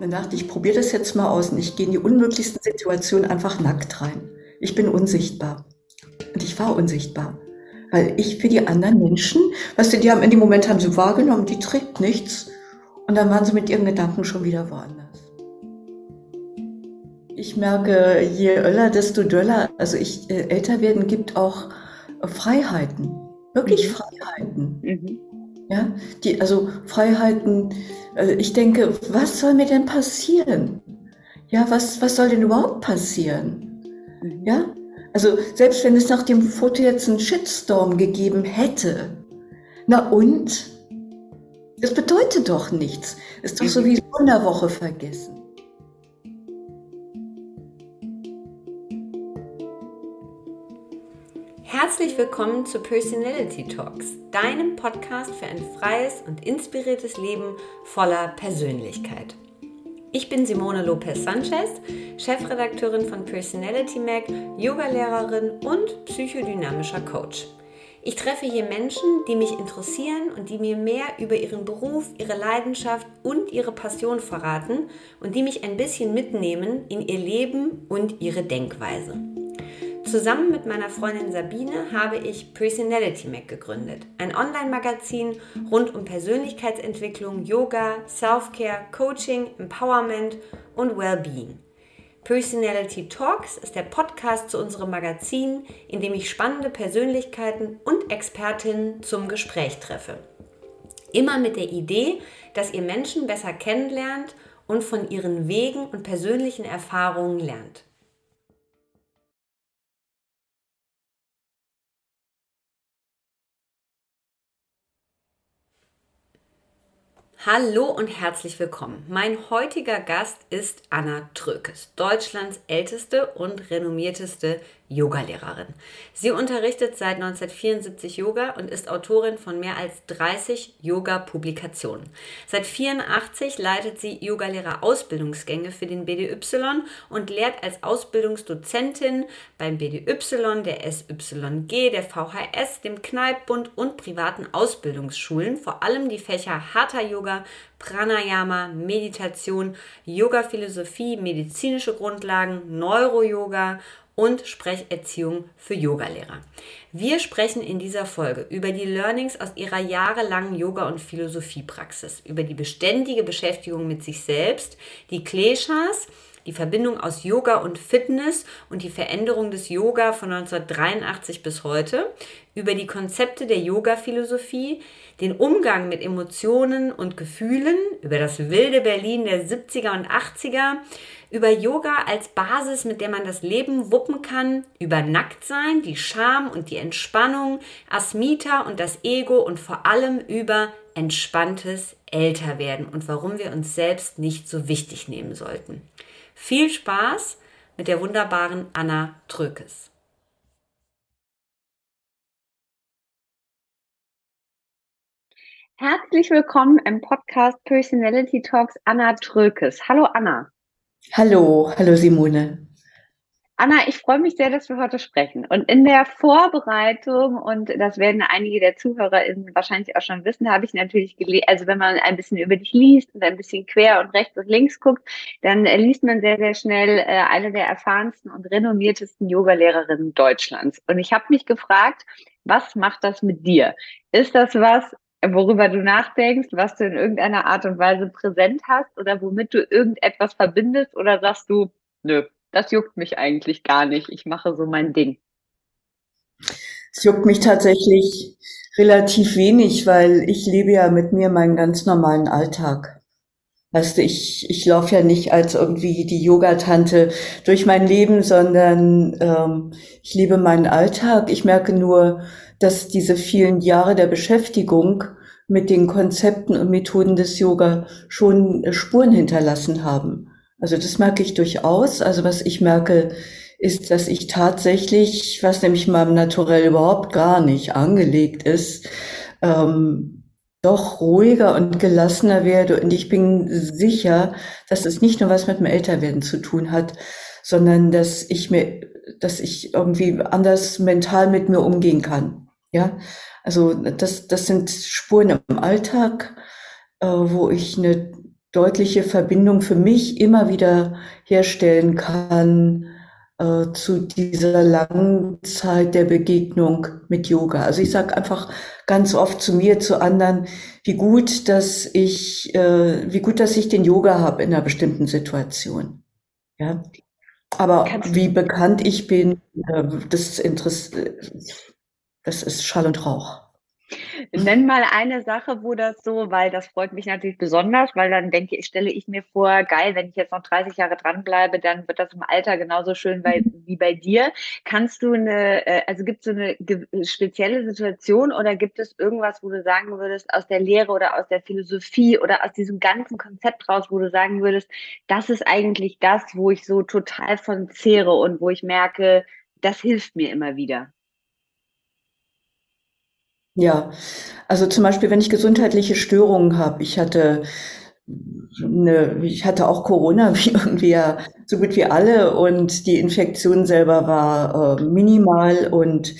Dann dachte ich, probiere das jetzt mal aus und ich gehe in die unmöglichsten Situationen einfach nackt rein. Ich bin unsichtbar. Und ich war unsichtbar. Weil ich für die anderen Menschen, weißt du, die haben in dem Moment haben sie wahrgenommen, die trägt nichts. Und dann waren sie mit ihren Gedanken schon wieder woanders. Ich merke, je öller, desto döller. Also ich, äh, älter werden gibt auch äh, Freiheiten. Wirklich mhm. Freiheiten. Mhm. Ja, die, also Freiheiten, äh, ich denke, was soll mir denn passieren? Ja, was, was soll denn überhaupt passieren? Mhm. Ja, also selbst wenn es nach dem Foto jetzt einen Shitstorm gegeben hätte, na und? Das bedeutet doch nichts. Ist doch mhm. sowieso in der Woche vergessen. Herzlich willkommen zu Personality Talks, deinem Podcast für ein freies und inspiriertes Leben voller Persönlichkeit. Ich bin Simone Lopez Sanchez, Chefredakteurin von Personality Mag, Yogalehrerin und psychodynamischer Coach. Ich treffe hier Menschen, die mich interessieren und die mir mehr über ihren Beruf, ihre Leidenschaft und ihre Passion verraten und die mich ein bisschen mitnehmen in ihr Leben und ihre Denkweise. Zusammen mit meiner Freundin Sabine habe ich Personality Mac gegründet, ein Online-Magazin rund um Persönlichkeitsentwicklung, Yoga, Self-Care, Coaching, Empowerment und Wellbeing. Personality Talks ist der Podcast zu unserem Magazin, in dem ich spannende Persönlichkeiten und Expertinnen zum Gespräch treffe. Immer mit der Idee, dass ihr Menschen besser kennenlernt und von ihren Wegen und persönlichen Erfahrungen lernt. Hallo und herzlich willkommen. Mein heutiger Gast ist Anna Trökes, Deutschlands älteste und renommierteste Yogalehrerin. Sie unterrichtet seit 1974 Yoga und ist Autorin von mehr als 30 Yoga-Publikationen. Seit 84 leitet sie Yogalehrer-Ausbildungsgänge für den BDY und lehrt als Ausbildungsdozentin beim BDY, der SYG, der VHS, dem Kneippbund und privaten Ausbildungsschulen, vor allem die Fächer Hatha Yoga, Pranayama, Meditation, Yoga-Philosophie, medizinische Grundlagen, Neuro-Yoga und Sprecherziehung für Yogalehrer. Wir sprechen in dieser Folge über die Learnings aus ihrer jahrelangen Yoga- und Philosophiepraxis, über die beständige Beschäftigung mit sich selbst, die Kleshas, die Verbindung aus Yoga und Fitness und die Veränderung des Yoga von 1983 bis heute, über die Konzepte der Yoga-Philosophie, den Umgang mit Emotionen und Gefühlen, über das wilde Berlin der 70er und 80er, über Yoga als Basis, mit der man das Leben wuppen kann, über Nacktsein, die Scham und die Entspannung, Asmita und das Ego und vor allem über entspanntes Älterwerden und warum wir uns selbst nicht so wichtig nehmen sollten. Viel Spaß mit der wunderbaren Anna Trökes. Herzlich willkommen im Podcast Personality Talks Anna Trökes. Hallo Anna. Hallo, hallo Simone. Anna, ich freue mich sehr, dass wir heute sprechen. Und in der Vorbereitung, und das werden einige der ZuhörerInnen wahrscheinlich auch schon wissen, habe ich natürlich gelesen, also wenn man ein bisschen über dich liest und ein bisschen quer und rechts und links guckt, dann äh, liest man sehr, sehr schnell äh, eine der erfahrensten und renommiertesten Yogalehrerinnen Deutschlands. Und ich habe mich gefragt, was macht das mit dir? Ist das was, worüber du nachdenkst, was du in irgendeiner Art und Weise präsent hast oder womit du irgendetwas verbindest oder sagst du, nö, das juckt mich eigentlich gar nicht, ich mache so mein Ding? Es juckt mich tatsächlich relativ wenig, weil ich lebe ja mit mir meinen ganz normalen Alltag. Weißt du, ich, ich laufe ja nicht als irgendwie die Yogatante durch mein Leben, sondern ähm, ich liebe meinen Alltag. Ich merke nur, dass diese vielen Jahre der Beschäftigung mit den Konzepten und Methoden des Yoga schon Spuren hinterlassen haben. Also das merke ich durchaus. Also was ich merke, ist, dass ich tatsächlich, was nämlich meinem Naturell überhaupt gar nicht angelegt ist, ähm, doch ruhiger und gelassener werde. Und ich bin sicher, dass es nicht nur was mit dem Älterwerden zu tun hat, sondern dass ich mir, dass ich irgendwie anders mental mit mir umgehen kann. Ja, also das, das sind Spuren im Alltag, äh, wo ich eine deutliche Verbindung für mich immer wieder herstellen kann äh, zu dieser langen Zeit der Begegnung mit Yoga. Also ich sage einfach ganz oft zu mir, zu anderen, wie gut, dass ich, äh, wie gut, dass ich den Yoga habe in einer bestimmten Situation. Ja. Aber wie bekannt ich bin, äh, das, Interess das ist Schall und Rauch. Nenn mal eine Sache, wo das so, weil das freut mich natürlich besonders, weil dann denke ich, stelle ich mir vor, geil, wenn ich jetzt noch 30 Jahre dranbleibe, dann wird das im Alter genauso schön bei, wie bei dir. Kannst du eine, äh, also gibt es so eine spezielle Situation oder gibt es irgendwas, wo du sagen würdest, aus der Lehre oder aus der Philosophie oder aus diesem ganzen Konzept raus, wo du sagen würdest, das ist eigentlich das, wo ich so total von zehre und wo ich merke, das hilft mir immer wieder? Ja, also zum Beispiel, wenn ich gesundheitliche Störungen habe, ich hatte eine, ich hatte auch Corona, wie irgendwie ja so gut wie alle, und die Infektion selber war äh, minimal und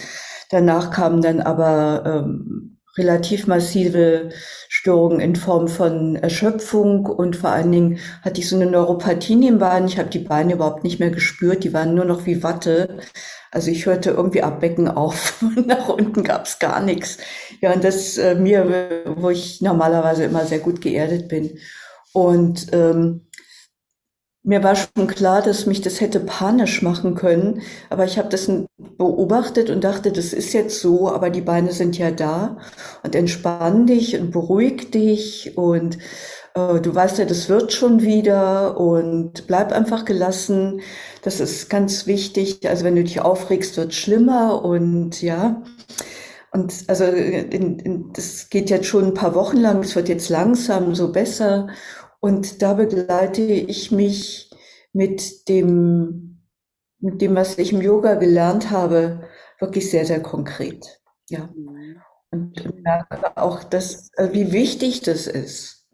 danach kamen dann aber ähm, relativ massive Störungen in Form von Erschöpfung und vor allen Dingen hatte ich so eine Neuropathie im Bein. Ich habe die Beine überhaupt nicht mehr gespürt, die waren nur noch wie Watte. Also ich hörte irgendwie ab Becken auf. Nach unten gab es gar nichts. Ja, und das äh, mir, wo ich normalerweise immer sehr gut geerdet bin. Und ähm, mir war schon klar, dass mich das hätte panisch machen können, aber ich habe das beobachtet und dachte, das ist jetzt so, aber die Beine sind ja da und entspann dich und beruhig dich und äh, du weißt ja, das wird schon wieder und bleib einfach gelassen. Das ist ganz wichtig. Also wenn du dich aufregst, wird schlimmer und ja. Und also in, in, das geht jetzt schon ein paar Wochen lang, es wird jetzt langsam so besser. Und da begleite ich mich mit dem, mit dem, was ich im Yoga gelernt habe, wirklich sehr, sehr konkret. Ja. Und merke auch, dass, also wie wichtig das ist.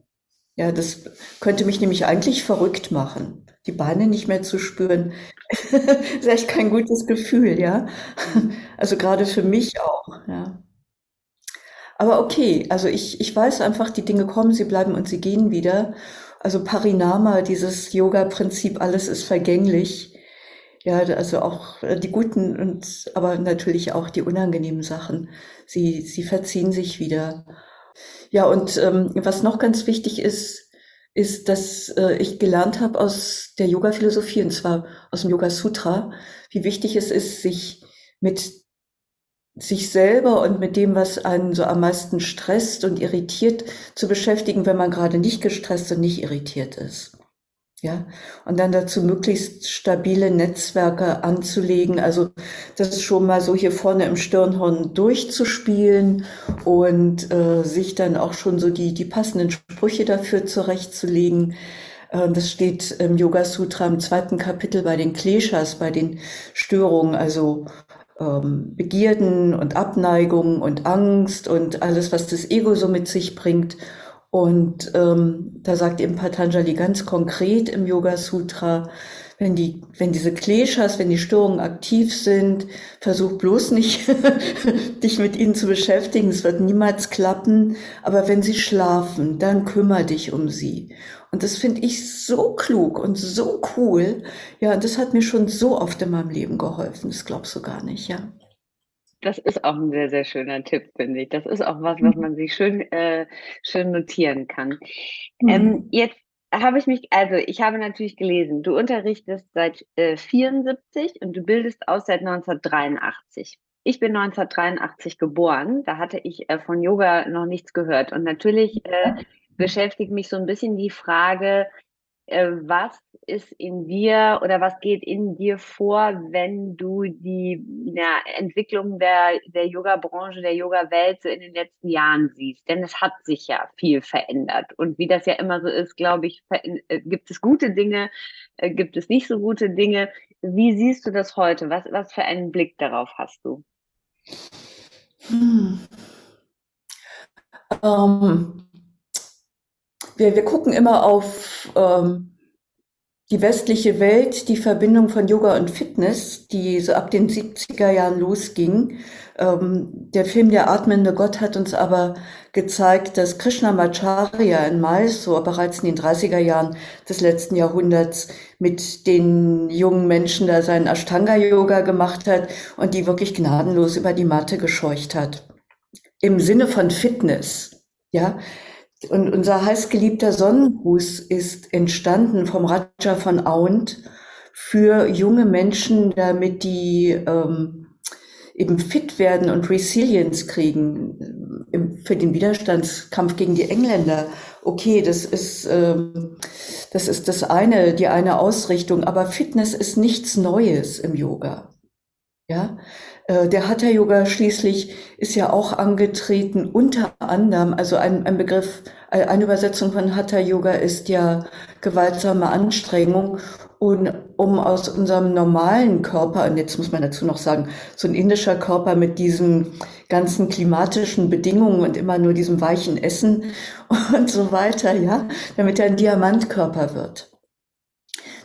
Ja, das könnte mich nämlich eigentlich verrückt machen, die Beine nicht mehr zu spüren. ist echt kein gutes Gefühl, ja. Also gerade für mich auch, ja. Aber okay, also ich, ich weiß einfach, die Dinge kommen, sie bleiben und sie gehen wieder. Also Parinama, dieses Yoga-Prinzip, alles ist vergänglich. Ja, also auch äh, die guten und aber natürlich auch die unangenehmen Sachen. Sie, sie verziehen sich wieder. Ja, und ähm, was noch ganz wichtig ist, ist, dass äh, ich gelernt habe aus der Yoga-Philosophie, und zwar aus dem Yoga Sutra, wie wichtig es ist, sich mit sich selber und mit dem, was einen so am meisten stresst und irritiert, zu beschäftigen, wenn man gerade nicht gestresst und nicht irritiert ist. Ja, und dann dazu möglichst stabile Netzwerke anzulegen, also das schon mal so hier vorne im Stirnhorn durchzuspielen und äh, sich dann auch schon so die, die passenden Sprüche dafür zurechtzulegen. Äh, das steht im Yoga Sutra im zweiten Kapitel bei den Kleshas, bei den Störungen, also ähm, Begierden und Abneigung und Angst und alles, was das Ego so mit sich bringt. Und ähm, da sagt eben Patanjali ganz konkret im Yoga Sutra, wenn die, wenn diese Kleshas, wenn die Störungen aktiv sind, versuch bloß nicht, dich mit ihnen zu beschäftigen. Es wird niemals klappen. Aber wenn sie schlafen, dann kümmere dich um sie. Und das finde ich so klug und so cool. Ja, das hat mir schon so oft in meinem Leben geholfen. Das glaubst du gar nicht, ja. Das ist auch ein sehr, sehr schöner Tipp, finde ich. Das ist auch was, was mhm. man sich schön, äh, schön notieren kann. Mhm. Ähm, jetzt habe ich mich, also ich habe natürlich gelesen, du unterrichtest seit äh, 74 und du bildest aus seit 1983. Ich bin 1983 geboren, da hatte ich äh, von Yoga noch nichts gehört. Und natürlich äh, beschäftigt mich so ein bisschen die Frage, äh, was ist in dir oder was geht in dir vor, wenn du die ja, Entwicklung der, der Yoga-Branche, der Yoga-Welt so in den letzten Jahren siehst? Denn es hat sich ja viel verändert. Und wie das ja immer so ist, glaube ich, äh, gibt es gute Dinge, äh, gibt es nicht so gute Dinge. Wie siehst du das heute? Was, was für einen Blick darauf hast du? Hm. Um, ähm, wir, wir, gucken immer auf, ähm, die westliche Welt die Verbindung von Yoga und Fitness, die so ab den 70er Jahren losging. Ähm, der Film Der atmende Gott hat uns aber gezeigt, dass Krishnamacharya in Mysore bereits in den 30er Jahren des letzten Jahrhunderts mit den jungen Menschen da seinen Ashtanga-Yoga gemacht hat und die wirklich gnadenlos über die Matte gescheucht hat. Im Sinne von Fitness, ja. Und unser heißgeliebter Sonnengruß ist entstanden vom Raja von Aund für junge Menschen, damit die ähm, eben fit werden und Resilience kriegen im, für den Widerstandskampf gegen die Engländer. Okay, das ist, ähm, das ist das eine, die eine Ausrichtung, aber Fitness ist nichts Neues im Yoga. Ja, der Hatha Yoga schließlich ist ja auch angetreten unter anderem, also ein, ein Begriff, äh, eine Übersetzung von Hatha Yoga ist ja gewaltsame Anstrengung. Und um aus unserem normalen Körper, und jetzt muss man dazu noch sagen, so ein indischer Körper mit diesen ganzen klimatischen Bedingungen und immer nur diesem weichen Essen und so weiter, ja, damit er ein Diamantkörper wird.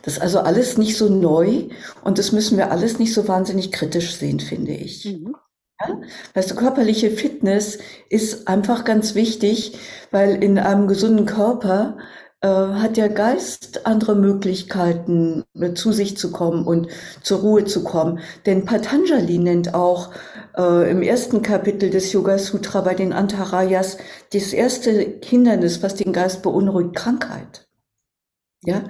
Das ist also alles nicht so neu und das müssen wir alles nicht so wahnsinnig kritisch sehen, finde ich. Mhm. Ja? Weißt du, körperliche Fitness ist einfach ganz wichtig, weil in einem gesunden Körper äh, hat der Geist andere Möglichkeiten, äh, zu sich zu kommen und zur Ruhe zu kommen. Denn Patanjali nennt auch äh, im ersten Kapitel des Yoga Sutra bei den Antarayas das erste Hindernis, was den Geist beunruhigt, Krankheit. Ja,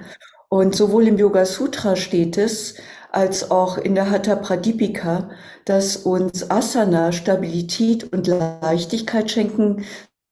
und sowohl im Yoga Sutra steht es, als auch in der Hatha Pradipika, dass uns Asana Stabilität und Leichtigkeit schenken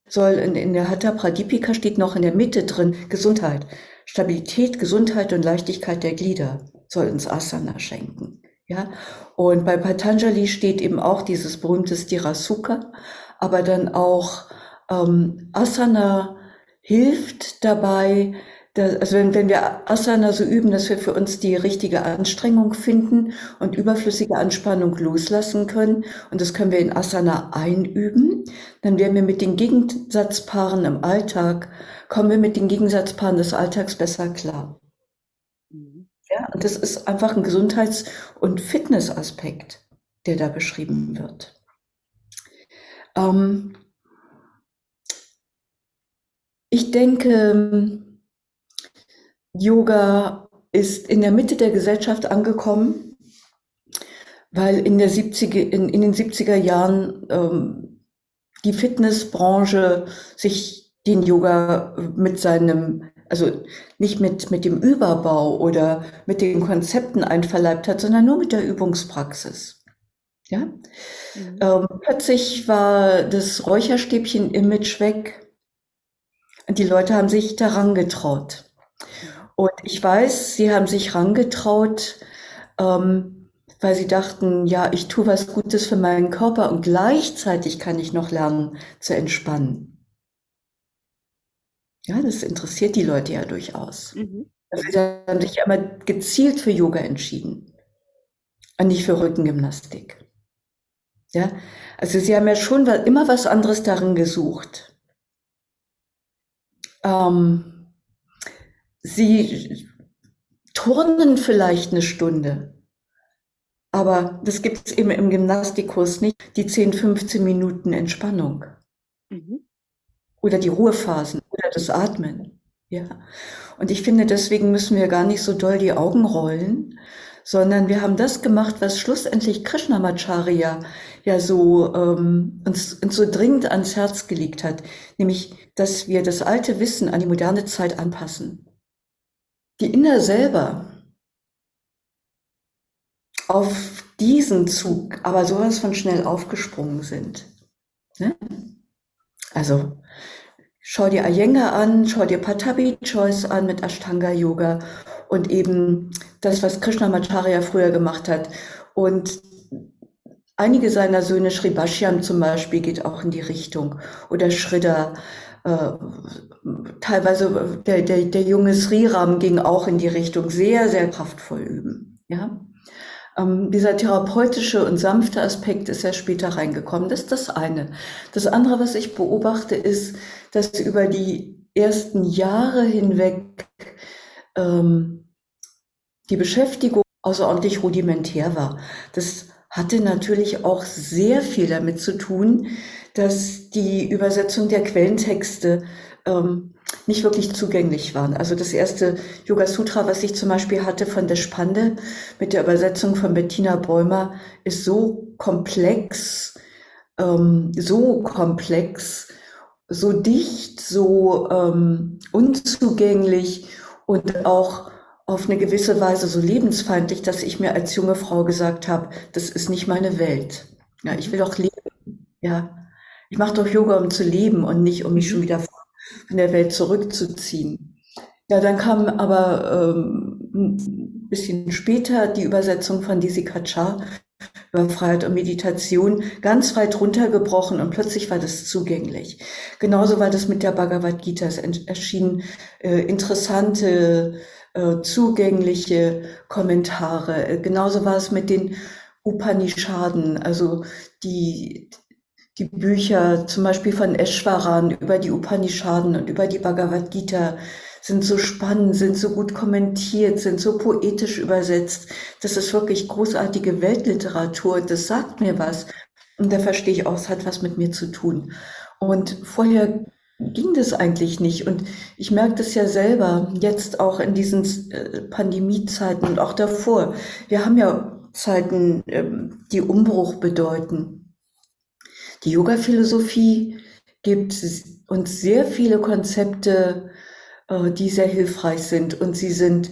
soll. In, der Hatha Pradipika steht noch in der Mitte drin Gesundheit. Stabilität, Gesundheit und Leichtigkeit der Glieder soll uns Asana schenken. Ja, und bei Patanjali steht eben auch dieses berühmte Stirasuka, aber dann auch ähm, Asana hilft dabei, das, also wenn, wenn wir Asana so üben, dass wir für uns die richtige Anstrengung finden und überflüssige Anspannung loslassen können, und das können wir in Asana einüben, dann werden wir mit den Gegensatzpaaren im Alltag, kommen wir mit den Gegensatzpaaren des Alltags besser klar. Mhm. Ja, und das ist einfach ein Gesundheits- und Fitnessaspekt, der da beschrieben wird. Ähm, ich denke, Yoga ist in der Mitte der Gesellschaft angekommen, weil in, der 70er, in, in den 70er Jahren ähm, die Fitnessbranche sich den Yoga mit seinem, also nicht mit, mit dem Überbau oder mit den Konzepten einverleibt hat, sondern nur mit der Übungspraxis. Ja? Mhm. Ähm, plötzlich war das Räucherstäbchen-Image weg und die Leute haben sich daran getraut. Und ich weiß, sie haben sich rangetraut, ähm, weil sie dachten, ja, ich tue was Gutes für meinen Körper und gleichzeitig kann ich noch lernen zu entspannen. Ja, das interessiert die Leute ja durchaus. Mhm. Also sie haben sich immer gezielt für Yoga entschieden und nicht für Rückengymnastik. Ja, also sie haben ja schon immer was anderes darin gesucht. Ähm, Sie turnen vielleicht eine Stunde, aber das gibt es eben im Gymnastikkurs nicht, die 10, 15 Minuten Entspannung. Mhm. Oder die Ruhephasen oder das Atmen. Ja. Und ich finde, deswegen müssen wir gar nicht so doll die Augen rollen, sondern wir haben das gemacht, was schlussendlich Krishnamacharya ja so ähm, uns, uns so dringend ans Herz gelegt hat, nämlich, dass wir das alte Wissen an die moderne Zeit anpassen die Inder selber auf diesen Zug aber sowas von schnell aufgesprungen sind. Ne? Also schau dir Iyengar an, schau dir Patabi Choice an mit Ashtanga Yoga und eben das, was Krishnamacharya früher gemacht hat. Und einige seiner Söhne, Sri Bhashyam zum Beispiel, geht auch in die Richtung. Oder Shridhar äh, teilweise der, der, der junge Sriram ging auch in die Richtung sehr, sehr kraftvoll üben. Ja? Ähm, dieser therapeutische und sanfte Aspekt ist ja später reingekommen. Das ist das eine. Das andere, was ich beobachte, ist, dass über die ersten Jahre hinweg ähm, die Beschäftigung außerordentlich rudimentär war. Das hatte natürlich auch sehr viel damit zu tun, dass die Übersetzung der Quellentexte ähm, nicht wirklich zugänglich waren. Also das erste Yoga Sutra, was ich zum Beispiel hatte von der Spande mit der Übersetzung von Bettina Bäumer, ist so komplex, ähm, so komplex, so dicht, so ähm, unzugänglich und auch auf eine gewisse Weise so lebensfeindlich, dass ich mir als junge Frau gesagt habe, das ist nicht meine Welt. Ja, ich will doch leben. Ja, ich mache doch Yoga, um zu leben und nicht, um mich schon wieder von der Welt zurückzuziehen. Ja, dann kam aber ähm, ein bisschen später die Übersetzung von Disi Kacar über Freiheit und Meditation ganz weit runtergebrochen und plötzlich war das zugänglich. Genauso war das mit der Bhagavad Gita. Es erschienen äh, interessante, äh, zugängliche Kommentare. Äh, genauso war es mit den Upanishaden, also die, die Bücher zum Beispiel von Eschwaran über die Upanishaden und über die Bhagavad Gita sind so spannend, sind so gut kommentiert, sind so poetisch übersetzt. Das ist wirklich großartige Weltliteratur. Das sagt mir was. Und da verstehe ich auch, es hat was mit mir zu tun. Und vorher ging das eigentlich nicht. Und ich merke das ja selber, jetzt auch in diesen äh, Pandemiezeiten und auch davor. Wir haben ja Zeiten, ähm, die Umbruch bedeuten. Die Yoga-Philosophie gibt uns sehr viele Konzepte, äh, die sehr hilfreich sind und sie sind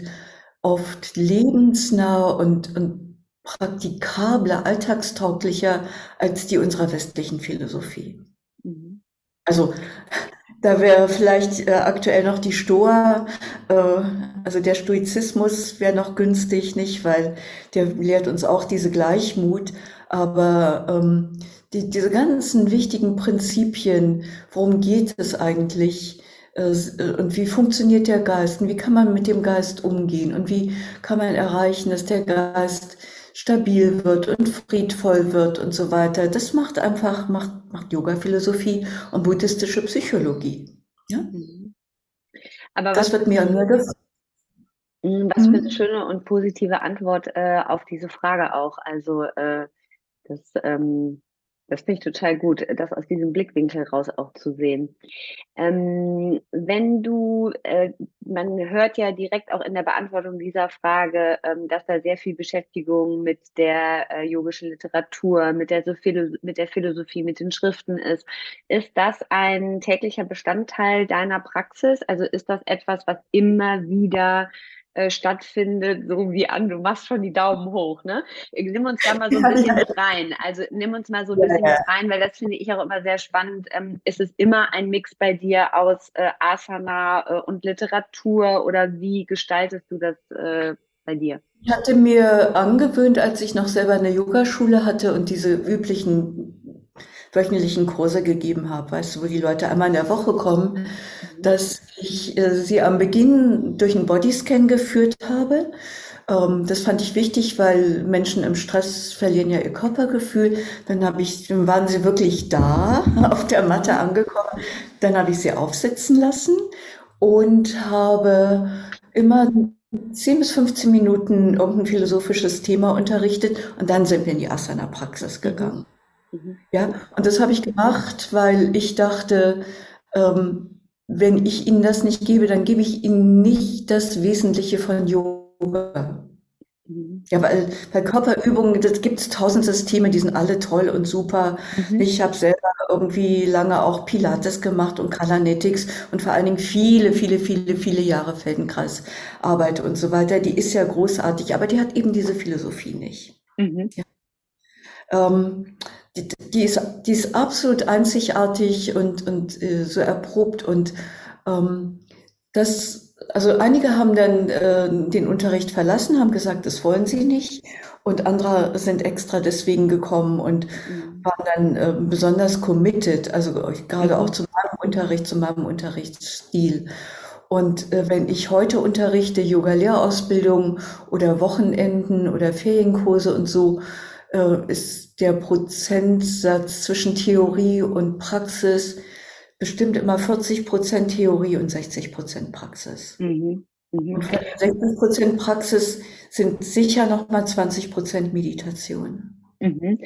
oft lebensnah und, und praktikabler, alltagstauglicher als die unserer westlichen Philosophie. Mhm. Also da wäre vielleicht äh, aktuell noch die Stoa, äh, also der Stoizismus wäre noch günstig, nicht, weil der lehrt uns auch diese Gleichmut. Aber ähm, die, diese ganzen wichtigen Prinzipien, worum geht es eigentlich? Äh, äh, und wie funktioniert der Geist? Und wie kann man mit dem Geist umgehen? Und wie kann man erreichen, dass der Geist stabil wird und friedvoll wird und so weiter? Das macht einfach, macht, macht Yoga-Philosophie und buddhistische Psychologie. Ja? Mhm. Aber das wird mir nur das. Mhm, was für eine mhm. schöne und positive Antwort äh, auf diese Frage auch. Also äh, das ähm, das finde ich total gut, das aus diesem Blickwinkel raus auch zu sehen. Ähm, wenn du, äh, man hört ja direkt auch in der Beantwortung dieser Frage, ähm, dass da sehr viel Beschäftigung mit der äh, yogischen Literatur, mit der, mit der Philosophie, mit den Schriften ist. Ist das ein täglicher Bestandteil deiner Praxis? Also ist das etwas, was immer wieder äh, stattfindet, so wie an, du machst schon die Daumen hoch, ne? Nimm uns da mal so ein bisschen mit rein. Also nimm uns mal so ein bisschen mit rein, weil das finde ich auch immer sehr spannend. Ähm, ist es immer ein Mix bei dir aus äh, Asana äh, und Literatur oder wie gestaltest du das äh, bei dir? Ich hatte mir angewöhnt, als ich noch selber eine Yogaschule hatte und diese üblichen wöchentlichen Kurse gegeben habe, weißt du, wo die Leute einmal in der Woche kommen, mhm. dass ich äh, sie am Beginn durch einen Bodyscan geführt habe. Ähm, das fand ich wichtig, weil Menschen im Stress verlieren ja ihr Körpergefühl. Dann habe ich, dann waren sie wirklich da, auf der Matte angekommen. Dann habe ich sie aufsitzen lassen und habe immer 10 bis 15 Minuten irgendein philosophisches Thema unterrichtet und dann sind wir in die Asana-Praxis gegangen. Mhm. Ja, und das habe ich gemacht, weil ich dachte, ähm, wenn ich Ihnen das nicht gebe, dann gebe ich Ihnen nicht das Wesentliche von Yoga. Mhm. Ja, weil bei Körperübungen, das gibt es tausend Systeme, die sind alle toll und super. Mhm. Ich habe selber irgendwie lange auch Pilates gemacht und Kalanetics und vor allen Dingen viele, viele, viele, viele Jahre Feldenkreisarbeit und so weiter. Die ist ja großartig, aber die hat eben diese Philosophie nicht. Mhm. Ja. Ähm, die, die, ist, die ist absolut einzigartig und, und äh, so erprobt und ähm, das, also einige haben dann äh, den Unterricht verlassen, haben gesagt, das wollen sie nicht und andere sind extra deswegen gekommen und mhm. waren dann äh, besonders committed, also gerade mhm. auch zu meinem Unterricht, zu meinem Unterrichtsstil. Und äh, wenn ich heute unterrichte, Yoga-Lehrausbildung oder Wochenenden oder Ferienkurse und so, äh, ist der Prozentsatz zwischen Theorie und Praxis bestimmt immer 40 Prozent Theorie und 60 Prozent Praxis. Mhm. Mhm. Und von 60 Prozent Praxis sind sicher noch mal 20 Prozent Meditation. Mhm.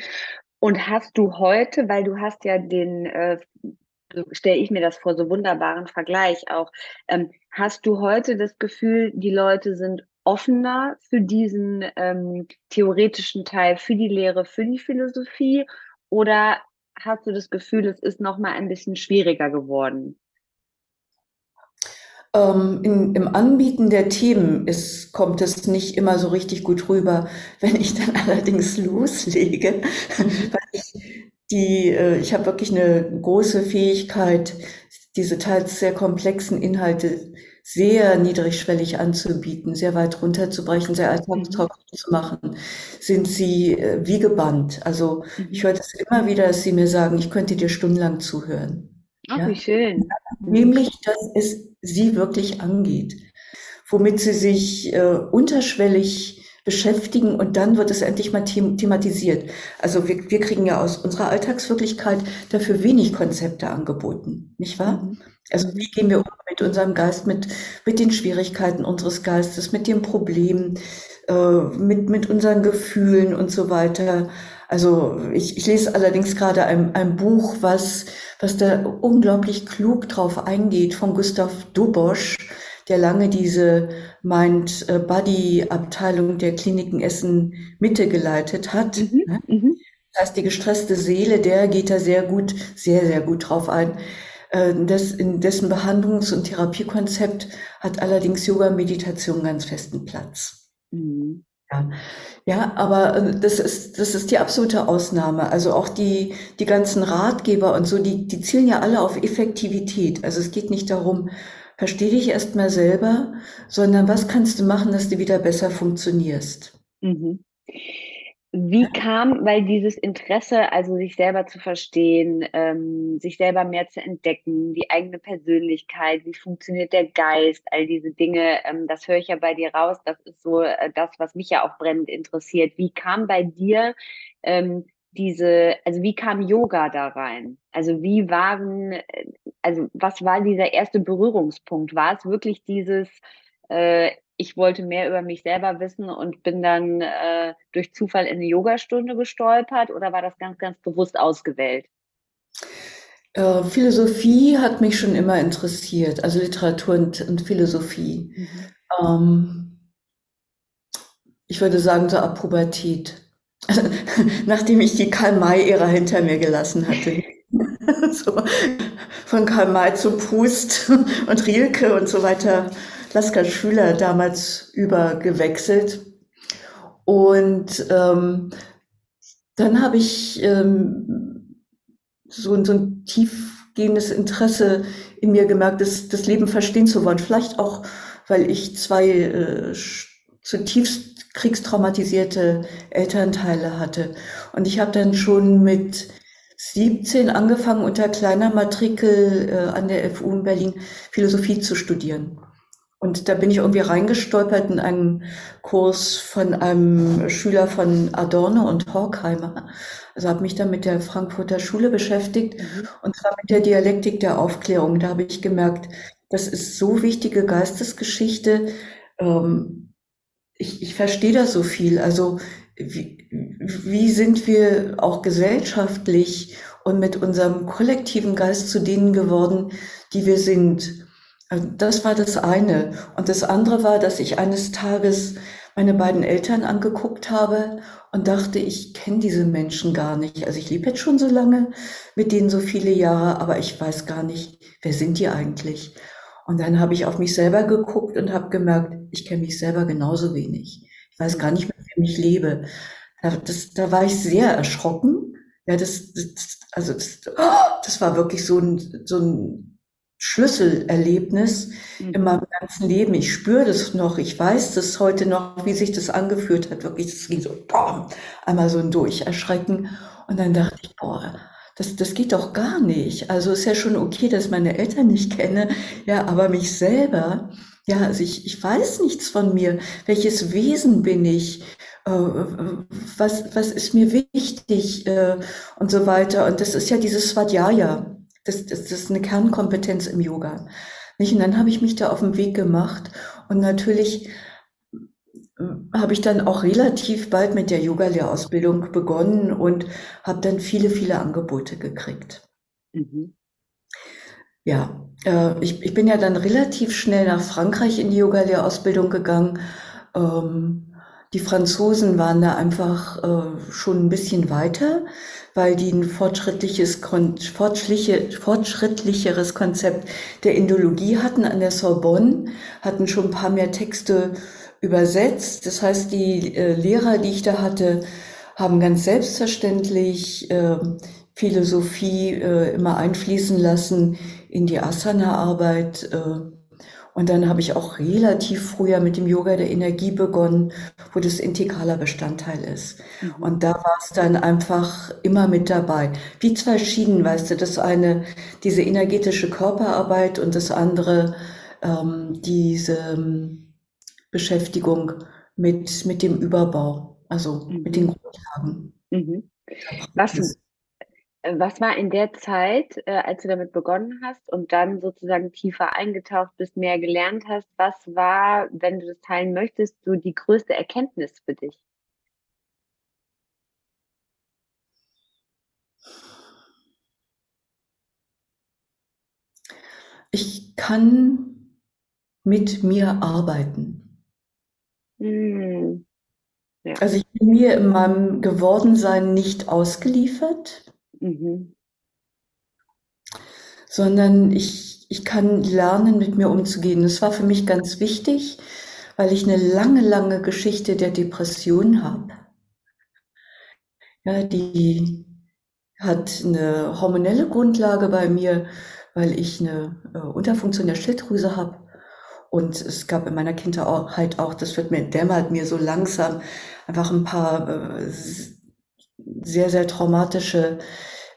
Und hast du heute, weil du hast ja den, äh, stelle ich mir das vor, so wunderbaren Vergleich auch, ähm, hast du heute das Gefühl, die Leute sind offener für diesen ähm, theoretischen Teil, für die Lehre, für die Philosophie? Oder hast du das Gefühl, es ist noch mal ein bisschen schwieriger geworden? Ähm, in, Im Anbieten der Themen ist, kommt es nicht immer so richtig gut rüber. Wenn ich dann allerdings loslege, weil ich die, äh, ich habe wirklich eine große Fähigkeit, diese teils sehr komplexen Inhalte sehr niedrigschwellig anzubieten, sehr weit runterzubrechen, sehr alltagstauglich zu machen, sind sie äh, wie gebannt. Also ich höre das immer wieder, dass sie mir sagen, ich könnte dir stundenlang zuhören. Ach, ja? wie schön. Nämlich, dass es sie wirklich angeht, womit sie sich äh, unterschwellig beschäftigen und dann wird es endlich mal them thematisiert. Also wir, wir kriegen ja aus unserer Alltagswirklichkeit dafür wenig Konzepte angeboten, nicht wahr? Mhm. Also wie gehen wir um mit unserem Geist, mit, mit den Schwierigkeiten unseres Geistes, mit den Problemen, äh, mit, mit unseren Gefühlen und so weiter. Also ich, ich lese allerdings gerade ein, ein Buch, was, was da unglaublich klug drauf eingeht, von Gustav Dobosch, der lange diese Mind-Body-Abteilung der Kliniken Essen Mitte geleitet hat. Mhm, ne? mhm. Das heißt, die gestresste Seele, der geht da sehr gut, sehr, sehr gut drauf ein. Äh, das, in dessen Behandlungs- und Therapiekonzept hat allerdings Yoga-Meditation ganz festen Platz. Mhm. Ja. ja, aber äh, das ist, das ist die absolute Ausnahme. Also auch die, die ganzen Ratgeber und so, die, die zielen ja alle auf Effektivität. Also es geht nicht darum, versteh dich erstmal selber, sondern was kannst du machen, dass du wieder besser funktionierst. Mhm. Wie kam, weil dieses Interesse, also sich selber zu verstehen, ähm, sich selber mehr zu entdecken, die eigene Persönlichkeit, wie funktioniert der Geist, all diese Dinge, ähm, das höre ich ja bei dir raus, das ist so äh, das, was mich ja auch brennend interessiert. Wie kam bei dir ähm, diese, also wie kam Yoga da rein? Also wie waren, äh, also was war dieser erste Berührungspunkt? War es wirklich dieses, äh, ich wollte mehr über mich selber wissen und bin dann äh, durch Zufall in eine Yogastunde gestolpert oder war das ganz, ganz bewusst ausgewählt? Äh, Philosophie hat mich schon immer interessiert, also Literatur und, und Philosophie. Mhm. Ähm, ich würde sagen, so ab Pubertät. nachdem ich die Karl-May-Ära hinter mir gelassen hatte. so, von Karl May zu Pust und Rilke und so weiter Lasker Schüler damals übergewechselt. Und ähm, dann habe ich ähm, so, so ein tiefgehendes Interesse in mir gemerkt, das, das Leben verstehen zu wollen. Vielleicht auch, weil ich zwei äh, zutiefst kriegstraumatisierte Elternteile hatte. Und ich habe dann schon mit 17 angefangen, unter kleiner Matrikel äh, an der FU in Berlin Philosophie zu studieren. Und da bin ich irgendwie reingestolpert in einen Kurs von einem Schüler von Adorno und Horkheimer. Also habe mich dann mit der Frankfurter Schule beschäftigt mhm. und zwar mit der Dialektik der Aufklärung. Da habe ich gemerkt, das ist so wichtige Geistesgeschichte. Ähm, ich, ich verstehe da so viel. Also wie, wie sind wir auch gesellschaftlich und mit unserem kollektiven Geist zu denen geworden, die wir sind? Also das war das eine. Und das andere war, dass ich eines Tages meine beiden Eltern angeguckt habe und dachte, ich kenne diese Menschen gar nicht. Also ich lebe jetzt schon so lange mit denen so viele Jahre, aber ich weiß gar nicht, wer sind die eigentlich? Und dann habe ich auf mich selber geguckt und habe gemerkt, ich kenne mich selber genauso wenig. Ich weiß gar nicht, mit wem ich lebe. Da, das, da war ich sehr erschrocken. Ja, das, das also das, das war wirklich so ein, so ein Schlüsselerlebnis mhm. in meinem ganzen Leben. Ich spüre das noch, ich weiß das heute noch, wie sich das angefühlt hat. Wirklich, das ging so boah, einmal so ein Durcherschrecken. Und dann dachte ich, boah, das, das geht doch gar nicht. Also ist ja schon okay, dass meine Eltern nicht kenne, ja, aber mich selber, ja, also ich, ich weiß nichts von mir. Welches Wesen bin ich? Äh, was, was ist mir wichtig? Äh, und so weiter. Und das ist ja dieses Svadhyaya. Das, das, das ist eine Kernkompetenz im Yoga. Nicht? Und dann habe ich mich da auf den Weg gemacht und natürlich habe ich dann auch relativ bald mit der Yoga-Lehrausbildung begonnen und habe dann viele, viele Angebote gekriegt. Mhm. Ja, äh, ich, ich bin ja dann relativ schnell nach Frankreich in die Yoga-Lehrausbildung gegangen. Ähm, die Franzosen waren da einfach äh, schon ein bisschen weiter, weil die ein fortschrittliches, fortschrittliche, fortschrittlicheres Konzept der Indologie hatten an der Sorbonne, hatten schon ein paar mehr Texte übersetzt. Das heißt, die äh, Lehrer, die ich da hatte, haben ganz selbstverständlich äh, Philosophie äh, immer einfließen lassen in die Asana-Arbeit. Äh, und dann habe ich auch relativ früher mit dem Yoga der Energie begonnen, wo das integraler Bestandteil ist. Mhm. Und da war es dann einfach immer mit dabei. Wie zwei Schienen, weißt du, das eine, diese energetische Körperarbeit und das andere, ähm, diese ähm, Beschäftigung mit, mit dem Überbau, also mhm. mit den Grundlagen. Mhm. Was, was war in der Zeit, äh, als du damit begonnen hast und dann sozusagen tiefer eingetaucht bist, mehr gelernt hast, was war, wenn du das teilen möchtest, so die größte Erkenntnis für dich? Ich kann mit mir arbeiten. Hm. Ja. Also ich bin mir in meinem Gewordensein nicht ausgeliefert. Mhm. Sondern ich, ich kann lernen, mit mir umzugehen. Das war für mich ganz wichtig, weil ich eine lange, lange Geschichte der Depression habe. Ja, die hat eine hormonelle Grundlage bei mir, weil ich eine äh, Unterfunktion der Schilddrüse habe. Und es gab in meiner Kindheit auch, das wird mir, dämmert mir so langsam, einfach ein paar äh, sehr, sehr traumatische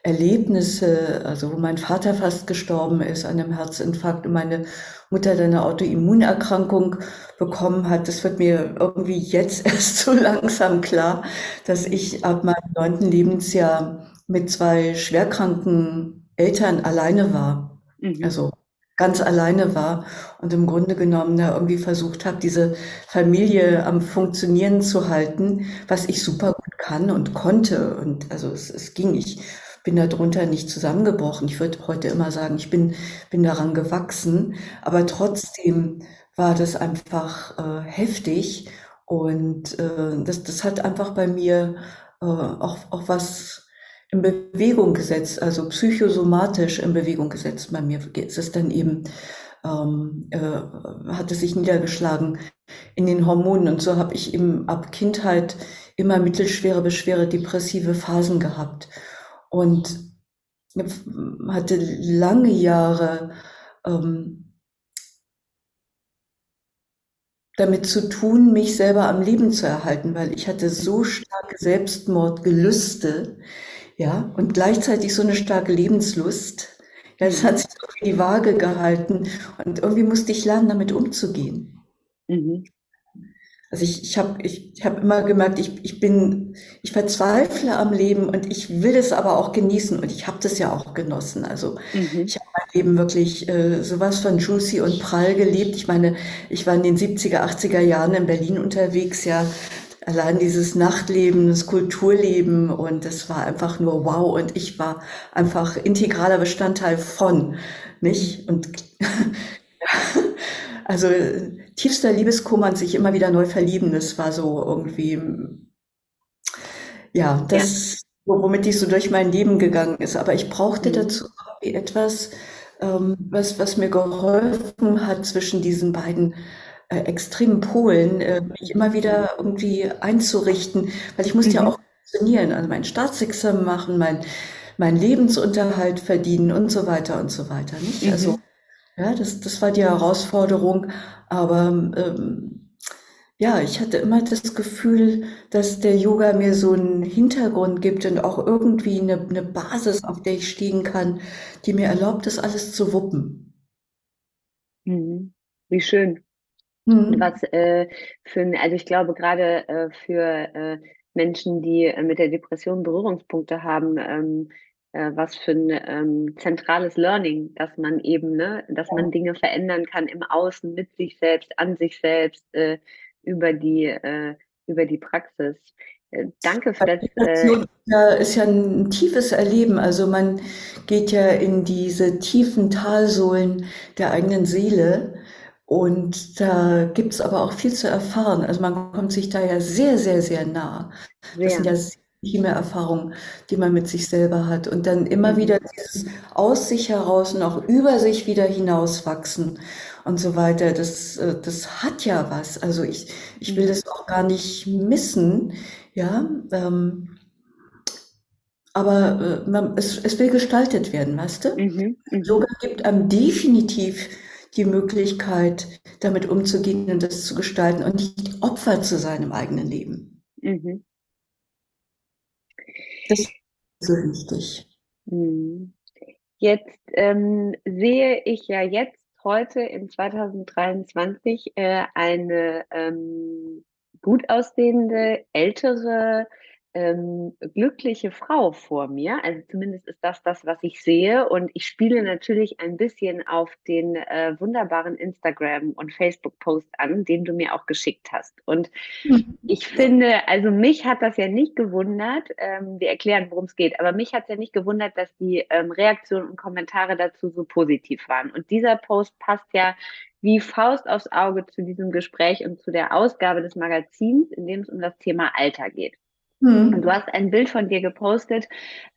Erlebnisse, also wo mein Vater fast gestorben ist an einem Herzinfarkt und meine Mutter dann eine Autoimmunerkrankung bekommen hat. Das wird mir irgendwie jetzt erst so langsam klar, dass ich ab meinem neunten Lebensjahr mit zwei schwerkranken Eltern alleine war. Mhm. Also ganz alleine war und im Grunde genommen da irgendwie versucht habe, diese Familie am Funktionieren zu halten, was ich super gut kann und konnte. Und also es, es ging. Ich bin darunter nicht zusammengebrochen. Ich würde heute immer sagen, ich bin, bin daran gewachsen, aber trotzdem war das einfach äh, heftig und äh, das, das hat einfach bei mir äh, auch, auch was in Bewegung gesetzt, also psychosomatisch in Bewegung gesetzt. Bei mir ist es dann eben, ähm, äh, hat es sich niedergeschlagen in den Hormonen und so habe ich eben ab Kindheit immer mittelschwere beschwere depressive Phasen gehabt und hatte lange Jahre ähm, damit zu tun, mich selber am Leben zu erhalten, weil ich hatte so starke Selbstmordgelüste, ja, und gleichzeitig so eine starke Lebenslust. Ja, das hat sich auf die Waage gehalten und irgendwie musste ich lernen, damit umzugehen. Mhm. Also ich, ich habe ich, ich hab immer gemerkt, ich, ich bin, ich verzweifle am Leben und ich will es aber auch genießen und ich habe das ja auch genossen. Also mhm. ich habe mein Leben wirklich äh, sowas von juicy und prall gelebt. Ich meine, ich war in den 70er, 80er Jahren in Berlin unterwegs, ja, allein dieses Nachtleben, das Kulturleben und das war einfach nur wow und ich war einfach integraler Bestandteil von, nicht? Und also tiefster Liebeskummer und sich immer wieder neu verlieben, das war so irgendwie, ja, das, ja. womit ich so durch mein Leben gegangen ist. Aber ich brauchte mhm. dazu etwas, ähm, was, was mir geholfen hat zwischen diesen beiden äh, extremen Polen, äh, mich immer wieder irgendwie einzurichten, weil ich musste mhm. ja auch funktionieren, also mein Staatsexamen machen, mein, mein Lebensunterhalt verdienen und so weiter und so weiter. Nicht? Mhm. Also ja, das, das war die Herausforderung. Aber ähm, ja, ich hatte immer das Gefühl, dass der Yoga mir so einen Hintergrund gibt und auch irgendwie eine, eine Basis, auf der ich stehen kann, die mir erlaubt, das alles zu wuppen. Mhm. Wie schön. Mhm. Was äh, für, also ich glaube gerade äh, für äh, Menschen, die äh, mit der Depression Berührungspunkte haben, ähm, äh, was für ein ähm, zentrales Learning, dass man eben, ne, dass man Dinge verändern kann im Außen, mit sich selbst, an sich selbst, äh, über die, über die Praxis. Danke für das. Meditation äh, ist ja ein tiefes Erleben. Also man geht ja in diese tiefen Talsohlen der eigenen Seele. Und da gibt's aber auch viel zu erfahren. Also man kommt sich da ja sehr, sehr, sehr nah. Das sind ja sehr intime Erfahrungen, die man mit sich selber hat. Und dann immer mhm. wieder dieses aus sich heraus und auch über sich wieder hinauswachsen und so weiter. Das, äh, das hat ja was. Also ich, ich will mhm. das auch gar nicht missen. Ja, ähm, aber äh, man, es, es will gestaltet werden, weißt du? Mhm, mh. Yoga gibt einem definitiv die Möglichkeit, damit umzugehen und das zu gestalten und nicht Opfer zu sein im eigenen Leben. Mhm. Das ist so wichtig. Mhm. Jetzt ähm, sehe ich ja jetzt heute in 2023 äh, eine ähm, gut aussehende, ältere, ähm, glückliche Frau vor mir. Also zumindest ist das das, was ich sehe. Und ich spiele natürlich ein bisschen auf den äh, wunderbaren Instagram- und Facebook-Post an, den du mir auch geschickt hast. Und mhm. ich finde, also mich hat das ja nicht gewundert. Ähm, wir erklären, worum es geht. Aber mich hat es ja nicht gewundert, dass die ähm, Reaktionen und Kommentare dazu so positiv waren. Und dieser Post passt ja wie Faust aufs Auge zu diesem Gespräch und zu der Ausgabe des Magazins, in dem es um das Thema Alter geht. Mhm. Und du hast ein Bild von dir gepostet.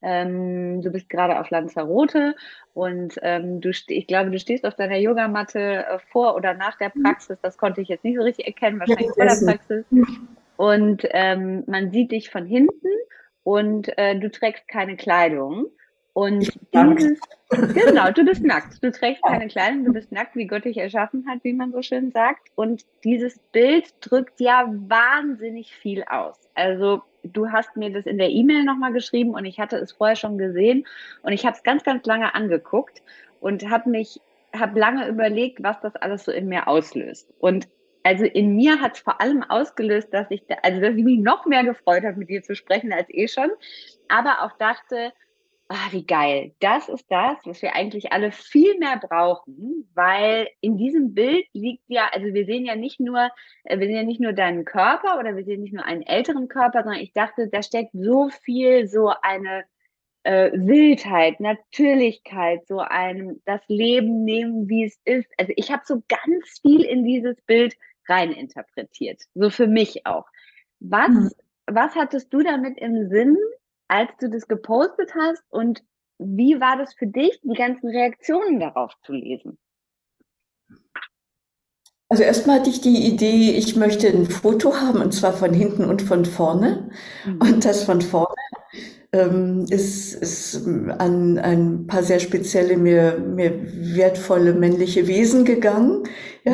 Ähm, du bist gerade auf Lanzarote und ähm, du, ich glaube, du stehst auf deiner Yogamatte äh, vor oder nach der mhm. Praxis. Das konnte ich jetzt nicht so richtig erkennen, wahrscheinlich vor der Praxis. Und ähm, man sieht dich von hinten und äh, du trägst keine Kleidung. Und dieses, genau, du bist nackt. Du trägst keine Kleidung, du bist nackt, wie Gott dich erschaffen hat, wie man so schön sagt. Und dieses Bild drückt ja wahnsinnig viel aus. Also du hast mir das in der E-Mail nochmal geschrieben und ich hatte es vorher schon gesehen und ich habe es ganz, ganz lange angeguckt und habe mich, habe lange überlegt, was das alles so in mir auslöst. Und also in mir hat es vor allem ausgelöst, dass ich, also dass ich mich noch mehr gefreut habe, mit dir zu sprechen als eh schon, aber auch dachte, ah, wie geil. Das ist das, was wir eigentlich alle viel mehr brauchen, weil in diesem Bild liegt ja, also wir sehen ja nicht nur, äh, wir sehen ja nicht nur deinen Körper oder wir sehen nicht nur einen älteren Körper, sondern ich dachte, da steckt so viel, so eine äh, Wildheit, Natürlichkeit, so ein das Leben nehmen, wie es ist. Also ich habe so ganz viel in dieses Bild reininterpretiert, so für mich auch. Was, mhm. was hattest du damit im Sinn, als du das gepostet hast und wie war das für dich, die ganzen Reaktionen darauf zu lesen? Also erstmal hatte ich die Idee, ich möchte ein Foto haben und zwar von hinten und von vorne. Mhm. Und das von vorne ähm, ist, ist an ein paar sehr spezielle, mir, mir wertvolle männliche Wesen gegangen. Ja.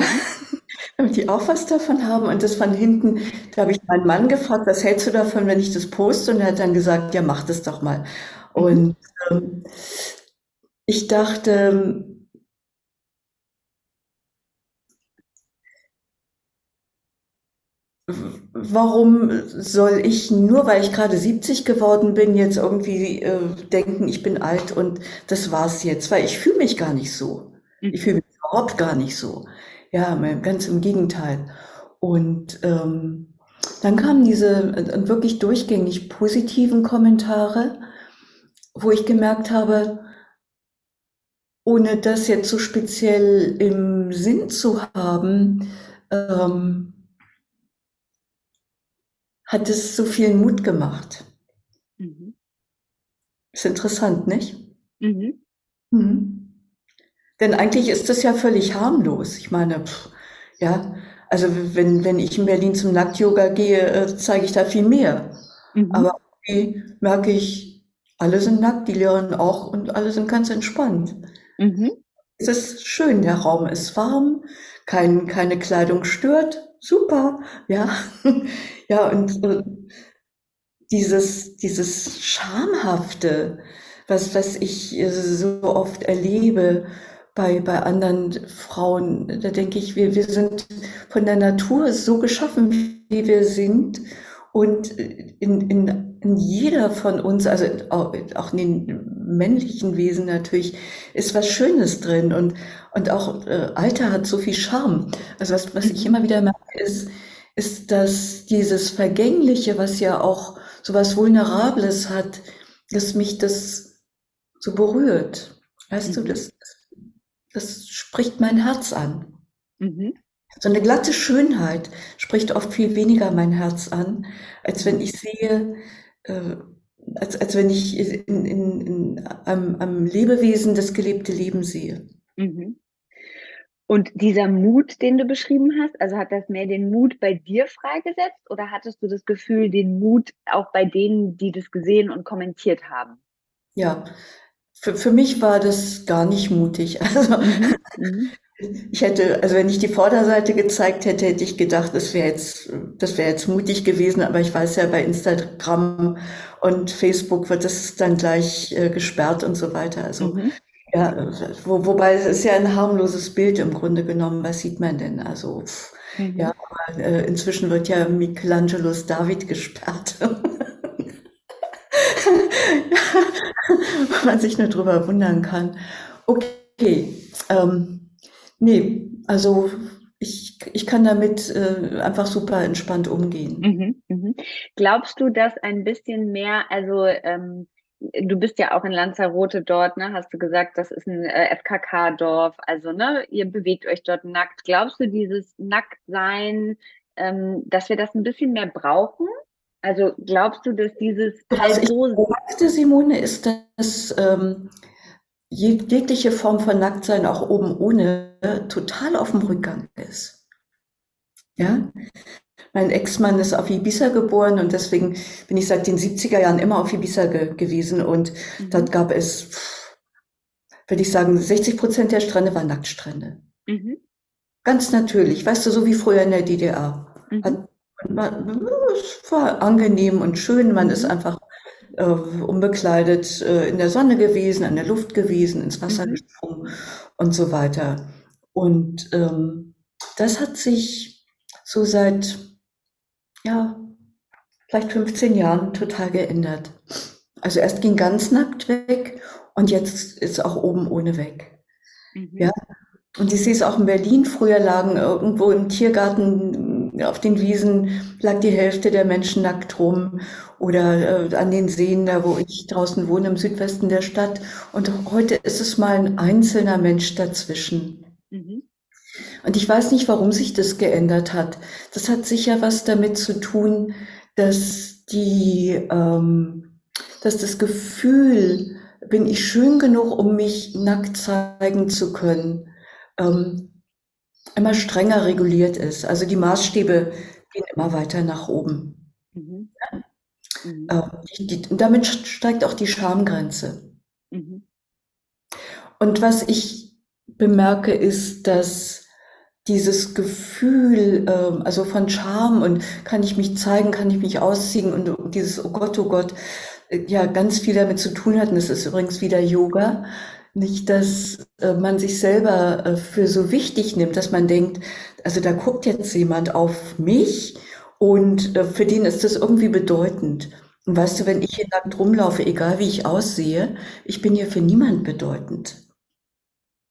Mhm damit die auch was davon haben. Und das von hinten, da habe ich meinen Mann gefragt, was hältst du davon, wenn ich das poste? Und er hat dann gesagt, ja, mach das doch mal. Mhm. Und ähm, ich dachte, warum soll ich nur, weil ich gerade 70 geworden bin, jetzt irgendwie äh, denken, ich bin alt und das war's jetzt, weil ich fühle mich gar nicht so. Ich fühle mich überhaupt gar nicht so. Ja, ganz im Gegenteil. Und ähm, dann kamen diese äh, wirklich durchgängig positiven Kommentare, wo ich gemerkt habe, ohne das jetzt so speziell im Sinn zu haben, ähm, hat es so viel Mut gemacht. Mhm. Ist interessant, nicht? Mhm. Mhm. Denn eigentlich ist das ja völlig harmlos. Ich meine, pff, ja, also wenn, wenn ich in Berlin zum Nackt-Yoga gehe, äh, zeige ich da viel mehr. Mhm. Aber irgendwie merke ich, alle sind nackt, die Lehrerin auch und alle sind ganz entspannt. Mhm. Es ist schön, der Raum ist warm, kein, keine Kleidung stört, super, ja. ja, und äh, dieses, dieses Schamhafte, was, was ich äh, so oft erlebe, bei, bei anderen Frauen. Da denke ich, wir, wir sind von der Natur so geschaffen, wie wir sind. Und in, in, in jeder von uns, also auch in den männlichen Wesen natürlich, ist was Schönes drin. Und, und auch äh, Alter hat so viel Charme. Also was, was ich immer wieder merke, ist, ist, dass dieses Vergängliche, was ja auch so was Vulnerables hat, dass mich das so berührt. Weißt mhm. du, das, das spricht mein Herz an. Mhm. So eine glatte Schönheit spricht oft viel weniger mein Herz an, als wenn ich sehe, äh, als, als wenn ich in, in, in einem, einem Lebewesen das gelebte Leben sehe. Mhm. Und dieser Mut, den du beschrieben hast, also hat das mehr den Mut bei dir freigesetzt oder hattest du das Gefühl, den Mut auch bei denen, die das gesehen und kommentiert haben? Ja, für, für mich war das gar nicht mutig. Also, mhm. Ich hätte, also wenn ich die Vorderseite gezeigt hätte, hätte ich gedacht, das wäre jetzt, das wäre jetzt mutig gewesen, aber ich weiß ja, bei Instagram und Facebook wird das dann gleich äh, gesperrt und so weiter. Also, mhm. ja, wo, wobei es ist ja ein harmloses Bild im Grunde genommen. Was sieht man denn? Also, mhm. ja, aber äh, inzwischen wird ja Michelangelos David gesperrt. man sich nur drüber wundern kann. Okay, ähm, Nee, also ich, ich kann damit äh, einfach super entspannt umgehen. Mhm, mhm. Glaubst du, dass ein bisschen mehr, also ähm, du bist ja auch in Lanzarote dort, ne? Hast du gesagt, das ist ein äh, FKK-Dorf, also ne, ihr bewegt euch dort nackt. Glaubst du, dieses Nacktsein, ähm, dass wir das ein bisschen mehr brauchen? Also glaubst du, dass dieses also halt so sagte Simone, ist, dass ähm, jegliche Form von Nacktsein, auch oben ohne, total auf dem Rückgang ist. Ja? Mein Ex-Mann ist auf Ibiza geboren und deswegen bin ich seit den 70er Jahren immer auf Ibiza ge gewesen und mhm. dort gab es, würde ich sagen, 60 Prozent der Strände waren Nacktstrände. Mhm. Ganz natürlich, weißt du, so wie früher in der DDR. Mhm. Hat, es war angenehm und schön, man ist mhm. einfach äh, unbekleidet äh, in der Sonne gewesen, in der Luft gewesen, ins Wasser mhm. gesprungen und so weiter. Und ähm, das hat sich so seit, ja, vielleicht 15 Jahren total geändert. Also erst ging ganz nackt weg und jetzt ist auch oben ohne weg. Mhm. Ja. Und ich sehe es auch in Berlin. Früher lagen irgendwo im Tiergarten auf den Wiesen lag die Hälfte der Menschen nackt rum oder äh, an den Seen, da wo ich draußen wohne, im Südwesten der Stadt. Und heute ist es mal ein einzelner Mensch dazwischen. Mhm. Und ich weiß nicht, warum sich das geändert hat. Das hat sicher was damit zu tun, dass die, ähm, dass das Gefühl, bin ich schön genug, um mich nackt zeigen zu können, ähm, immer strenger reguliert ist. Also die Maßstäbe gehen immer weiter nach oben. Mhm. Mhm. Ähm, die, und damit steigt auch die Schamgrenze. Mhm. Und was ich bemerke, ist, dass dieses Gefühl, ähm, also von Scham und kann ich mich zeigen, kann ich mich ausziehen und dieses, oh Gott, oh Gott, äh, ja, ganz viel damit zu tun hat. Und das ist übrigens wieder Yoga. Nicht, dass äh, man sich selber äh, für so wichtig nimmt, dass man denkt, also da guckt jetzt jemand auf mich und äh, für den ist das irgendwie bedeutend. Und weißt du, wenn ich hier nackt rumlaufe, egal wie ich aussehe, ich bin hier für niemand bedeutend.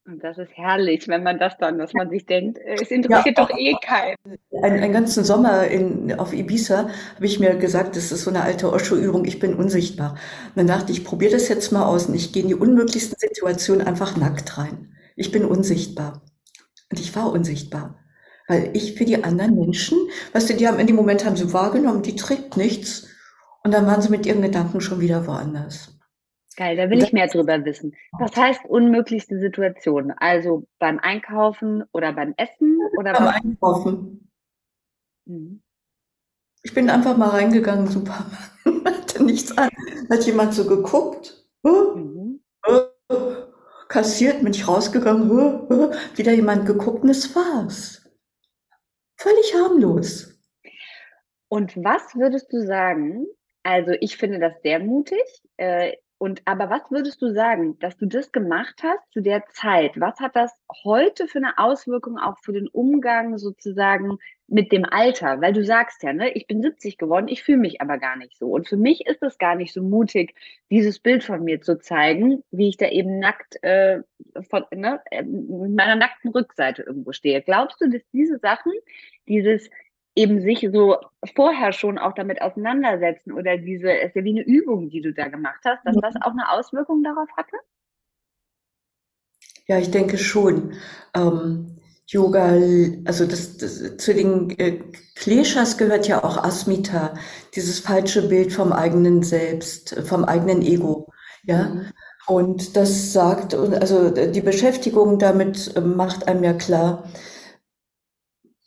Und das ist herrlich, wenn man das dann, dass man sich denkt, äh, es interessiert ja, doch eh keinen. Einen, einen ganzen Sommer in, auf Ibiza habe ich mir gesagt, das ist so eine alte Osho-Übung, ich bin unsichtbar. Und dann dachte ich, ich probiere das jetzt mal aus und ich gehe in die unmöglichsten Situationen einfach nackt rein. Ich bin unsichtbar. Und ich war unsichtbar. Weil ich für die anderen Menschen, weißt du, die haben in dem Moment haben sie wahrgenommen, die trägt nichts. Und dann waren sie mit ihren Gedanken schon wieder woanders. Geil, da will ich mehr drüber wissen. Was heißt unmöglichste Situation? Also beim Einkaufen oder beim Essen oder beim, Einkaufen? Mhm. Ich bin einfach mal reingegangen, super, hatte nichts an. Hat jemand so geguckt, mhm. kassiert, bin ich rausgegangen, wieder jemand geguckt und es war's. Völlig harmlos. Und was würdest du sagen? Also ich finde das sehr mutig. Äh, Und aber was würdest du sagen, dass du das gemacht hast zu der Zeit? Was hat das heute für eine Auswirkung auch für den Umgang sozusagen mit dem Alter? Weil du sagst ja, ne, ich bin 70 geworden, ich fühle mich aber gar nicht so. Und für mich ist es gar nicht so mutig, dieses Bild von mir zu zeigen, wie ich da eben nackt äh, von, ne, äh, mit meiner nackten Rückseite irgendwo stehe. Glaubst du, dass diese Sachen, dieses eben sich so vorher schon auch damit auseinandersetzen oder diese, es ist ja wie eine Übung, die du da gemacht hast, dass das auch eine Auswirkung darauf hatte? Ja, ich denke schon. Ähm, Yoga, also das, das zu den äh, Kleshas gehört ja auch Asmita, dieses falsche Bild vom eigenen Selbst, vom eigenen Ego. Ja. Mhm. Und das sagt, also die Beschäftigung damit macht einem ja klar,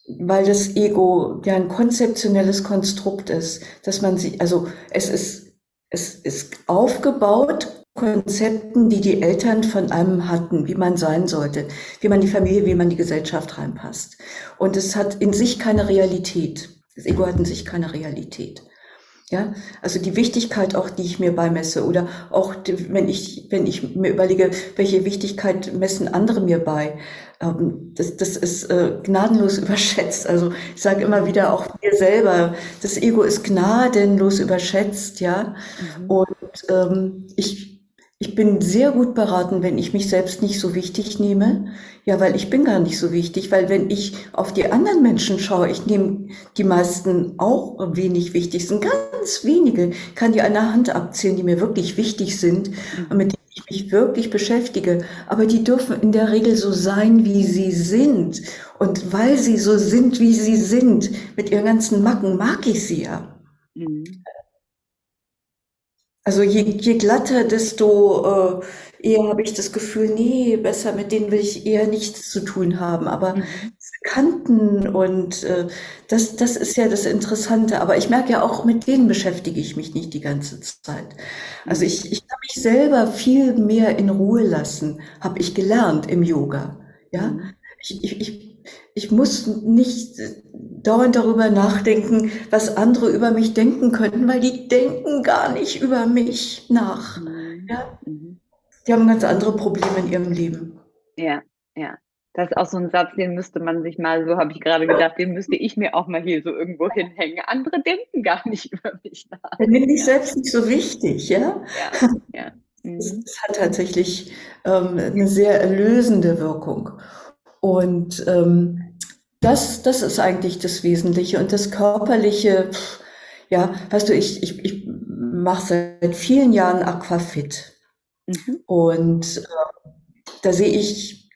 weil das Ego ja ein konzeptionelles Konstrukt ist, dass man sich, also es ist, es ist aufgebaut Konzepten, die die Eltern von einem hatten, wie man sein sollte, wie man die Familie, wie man die Gesellschaft reinpasst. Und es hat in sich keine Realität. Das Ego hat in sich keine Realität. Ja, also die Wichtigkeit auch, die ich mir beimesse oder auch, wenn ich, wenn ich mir überlege, welche Wichtigkeit messen andere mir bei, das, das ist äh, gnadenlos überschätzt. Also ich sage immer wieder auch mir selber, das Ego ist gnadenlos überschätzt, ja. Mhm. Und ähm, ich ich bin sehr gut beraten, wenn ich mich selbst nicht so wichtig nehme. Ja, weil ich bin gar nicht so wichtig, weil wenn ich auf die anderen Menschen schaue, ich nehme die meisten auch wenig wichtig, sind ganz wenige, kann die an der Hand abzählen, die mir wirklich wichtig sind und mit denen mich wirklich beschäftige. Aber die dürfen in der Regel so sein, wie sie sind. Und weil sie so sind, wie sie sind, mit ihren ganzen Macken, mag ich sie ja. Mhm. Also je, je glatter, desto äh, eher habe ich das Gefühl, nee, besser mit denen will ich eher nichts zu tun haben. Aber mhm. Kanten und äh, das, das ist ja das Interessante. Aber ich merke ja auch, mit denen beschäftige ich mich nicht die ganze Zeit. Also ich, ich kann mich selber viel mehr in Ruhe lassen, habe ich gelernt im Yoga. Ja, mhm. ich, ich, ich ich muss nicht dauernd darüber nachdenken, was andere über mich denken könnten, weil die denken gar nicht über mich nach. Mhm. Ja? Mhm. Die haben ganz andere Probleme in ihrem Leben. Ja, ja. Das ist auch so ein Satz, den müsste man sich mal, so habe ich gerade gedacht, den müsste ich mir auch mal hier so irgendwo hinhängen. Andere denken gar nicht über mich nach. Dann nehme ich selbst nicht so wichtig, ja? Ja, ja. Mhm. Das, hat tatsächlich ähm, eine sehr erlösende Wirkung. Und ähm, das, das ist eigentlich das Wesentliche. Und das Körperliche, ja, weißt du, ich, ich, ich mache seit vielen Jahren Aquafit. Mhm. Und äh, da sehe ich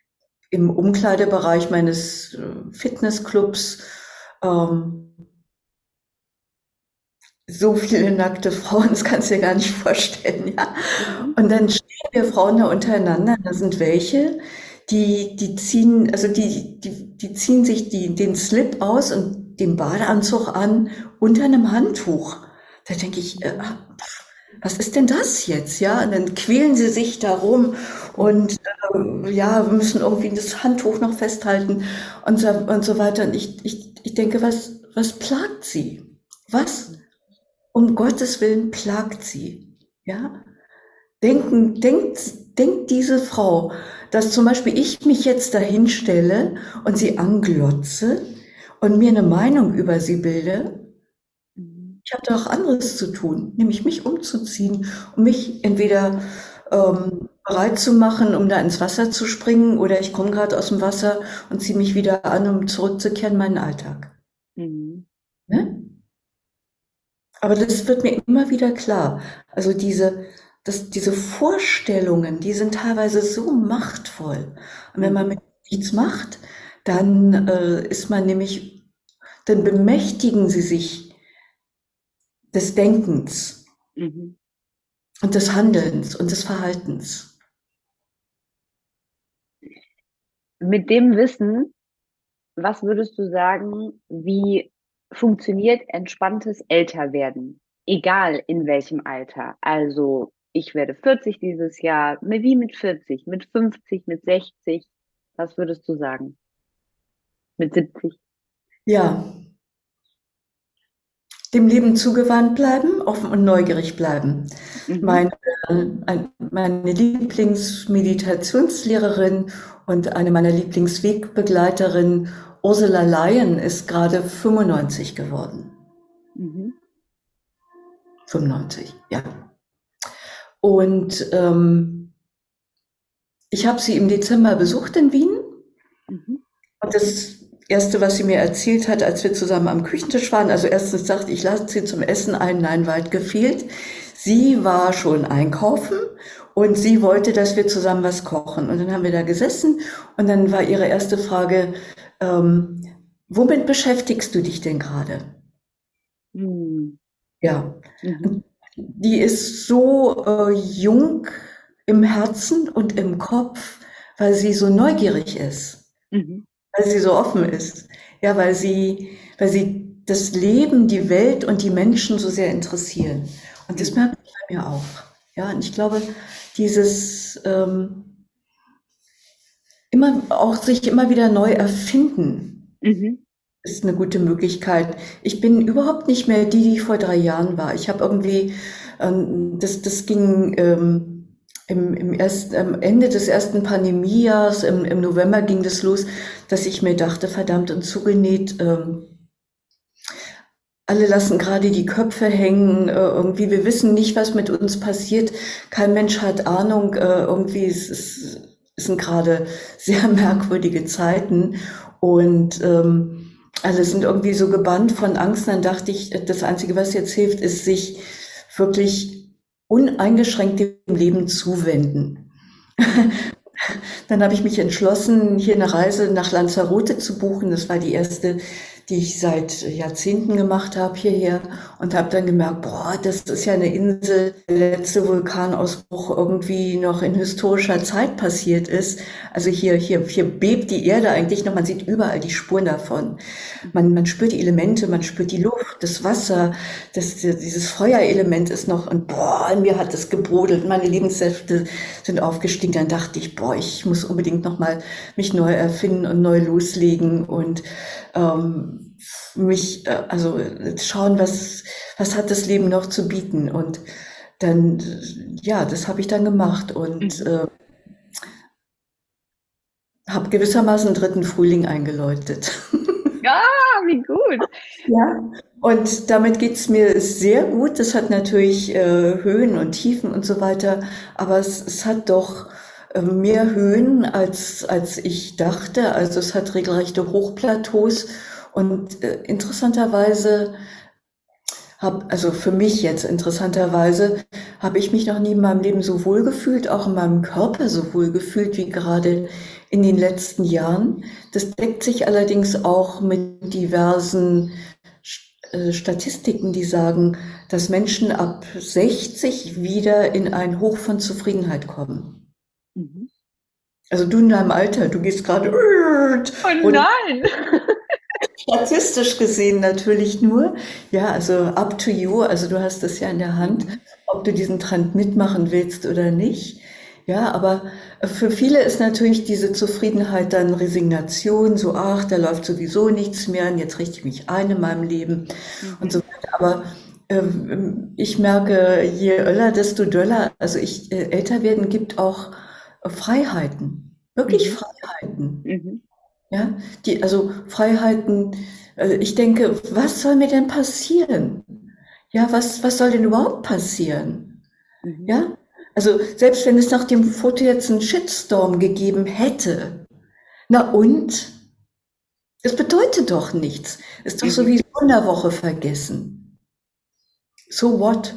im Umkleidebereich meines äh, Fitnessclubs ähm, so viele nackte Frauen, das kannst du dir gar nicht vorstellen, ja. Mhm. Und dann stehen wir Frauen da untereinander, da sind welche, die, die ziehen, also die, die, die ziehen sich die, den Slip aus und den Badeanzug an unter einem Handtuch. Da denke ich, äh, was ist denn das jetzt? Ja, und dann quälen sie sich darum und äh, ja, wir müssen irgendwie das Handtuch noch festhalten und so, und so weiter. Und ich, ich, ich denke, was, was plagt sie? Was um Gottes Willen plagt sie? Ja? Denken, denkt, denkt diese Frau, dass zum Beispiel ich mich jetzt dahin stelle und sie anglotze und mir eine Meinung über sie bilde. Ich habe doch anderes zu tun, nämlich mich umzuziehen und mich entweder ähm, bereit zu machen, um da ins Wasser zu springen, oder ich komme gerade aus dem Wasser und ziehe mich wieder an, um zurückzukehren in meinen Alltag. Mhm. Ne? Aber das wird mir immer wieder klar. Also diese, dass diese Vorstellungen, die sind teilweise so machtvoll. Und wenn man mit nichts macht, dann äh, ist man nämlich, dann bemächtigen sie sich des Denkens mhm. und des Handelns und des Verhaltens. Mit dem Wissen, was würdest du sagen, wie funktioniert entspanntes Älterwerden? Egal in welchem Alter. Also ich werde 40 dieses Jahr, wie mit 40, mit 50, mit 60. Was würdest du sagen? Mit 70? Ja. Dem Leben zugewandt bleiben, offen und neugierig bleiben. Mhm. Meine meine Lieblingsmeditationslehrerin und eine meiner Lieblingswegbegleiterinnen, Ursula Lyon, ist gerade 95 geworden. Mhm. 95, ja. Und ähm, ich habe sie im Dezember besucht in Wien. Mhm. Und das Erste, was sie mir erzählt hat, als wir zusammen am Küchentisch waren, also erstens sagte ich, lade sie zum Essen ein, nein, weit gefehlt. Sie war schon einkaufen und sie wollte, dass wir zusammen was kochen. Und dann haben wir da gesessen und dann war ihre erste Frage, ähm, womit beschäftigst du dich denn gerade? Mhm. Ja, mhm. die ist so äh, jung im Herzen und im Kopf, weil sie so neugierig ist. Mhm weil sie so offen ist. Ja, weil sie, weil sie das Leben, die Welt und die Menschen so sehr interessieren. Und das merke ich bei mir auch. Ja, und ich glaube, dieses ähm, immer auch sich immer wieder neu erfinden mhm. ist eine gute Möglichkeit. Ich bin überhaupt nicht mehr die, die ich vor drei Jahren war. Ich habe irgendwie, ähm, das, das ging ähm, im, im ersten, am Ende des ersten Pandemiejahres, im, im November ging das los, dass ich mir dachte, verdammt und zugenäht, ähm, alle lassen gerade die Köpfe hängen, äh, irgendwie, wir wissen nicht, was mit uns passiert, kein Mensch hat Ahnung, äh, irgendwie es, es, es sind gerade sehr merkwürdige Zeiten. Und ähm, alle sind irgendwie so gebannt von Angst, dann dachte ich, das Einzige, was jetzt hilft, ist sich wirklich uneingeschränkt dem Leben zuwenden. Dann habe ich mich entschlossen, hier eine Reise nach Lanzarote zu buchen. Das war die erste die ich seit Jahrzehnten gemacht habe hierher und habe dann gemerkt, boah, das ist ja eine Insel, der letzte Vulkanausbruch irgendwie noch in historischer Zeit passiert ist. Also hier, hier, hier bebt die Erde eigentlich noch, man sieht überall die Spuren davon. Man, man spürt die Elemente, man spürt die Luft, das Wasser, das, dieses Feuerelement ist noch, und boah, in mir hat es gebrodelt, meine Lebenssäfte sind aufgestiegen. Dann dachte ich, boah, ich muss unbedingt nochmal mich neu erfinden und neu loslegen und ähm, mich, äh, also schauen, was, was hat das Leben noch zu bieten. Und dann, ja, das habe ich dann gemacht und mhm. äh, habe gewissermaßen einen dritten Frühling eingeläutet. Ja, wie gut. Ja, und damit geht's mir sehr gut. Das hat natürlich äh, Höhen und Tiefen und so weiter, aber es, es hat doch mehr Höhen, als, als ich dachte. Also es hat regelrechte Hochplateaus. Und äh, interessanterweise habe, also für mich jetzt interessanterweise, habe ich mich noch nie in meinem Leben so wohl gefühlt, auch in meinem Körper so wohl gefühlt wie gerade in den letzten Jahren. Das deckt sich allerdings auch mit diversen äh, Statistiken, die sagen, dass Menschen ab 60 wieder in ein Hoch von Zufriedenheit kommen. Mhm. Also du in deinem Alter, du gehst gerade. Oh nein! Statistisch gesehen natürlich nur. Ja, also up to you. Also du hast es ja in der Hand, mhm. ob du diesen Trend mitmachen willst oder nicht. Ja, aber für viele ist natürlich diese Zufriedenheit dann Resignation, so, ach, da läuft sowieso nichts mehr und jetzt richte ich mich ein in meinem Leben mhm. und so weiter. Aber ähm, ich merke, je öller, desto döller. Also ich, äh, älter werden gibt auch Freiheiten, wirklich mhm. Freiheiten. Mhm. Ja, die, also Freiheiten, äh, ich denke, was soll mir denn passieren? Ja, was, was soll denn überhaupt passieren? Mhm. Ja, also selbst wenn es nach dem Foto jetzt einen Shitstorm gegeben hätte, na und? Das bedeutet doch nichts. Ist doch mhm. sowieso in der Woche vergessen. So what?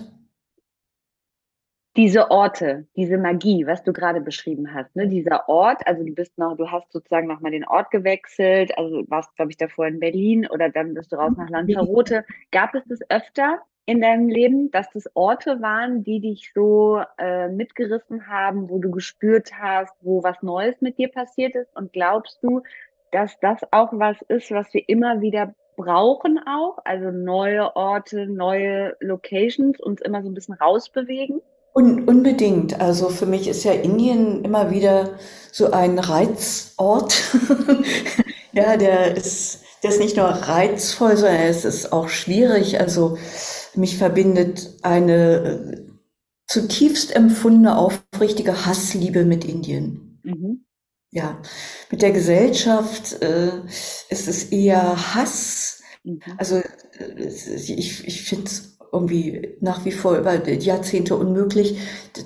Diese Orte, diese Magie, was du gerade beschrieben hast, ne, dieser Ort, also du bist noch, du hast sozusagen nochmal den Ort gewechselt, also warst, glaube ich, davor in Berlin oder dann bist du raus nach Lanzarote. Gab es das öfter in deinem Leben, dass das Orte waren, die dich so äh, mitgerissen haben, wo du gespürt hast, wo was Neues mit dir passiert ist? Und glaubst du, dass das auch was ist, was wir immer wieder brauchen auch, also neue Orte, neue Locations, uns immer so ein bisschen rausbewegen? Un unbedingt. Also für mich ist ja Indien immer wieder so ein Reizort. ja, der ist, der ist nicht nur reizvoll, sondern es ist auch schwierig. Also mich verbindet eine zutiefst empfundene, aufrichtige Hassliebe mit Indien. Mhm. Ja, mit der Gesellschaft äh, ist es eher Hass. Mhm. Also äh, ich, ich finde es irgendwie nach wie vor über Jahrzehnte unmöglich.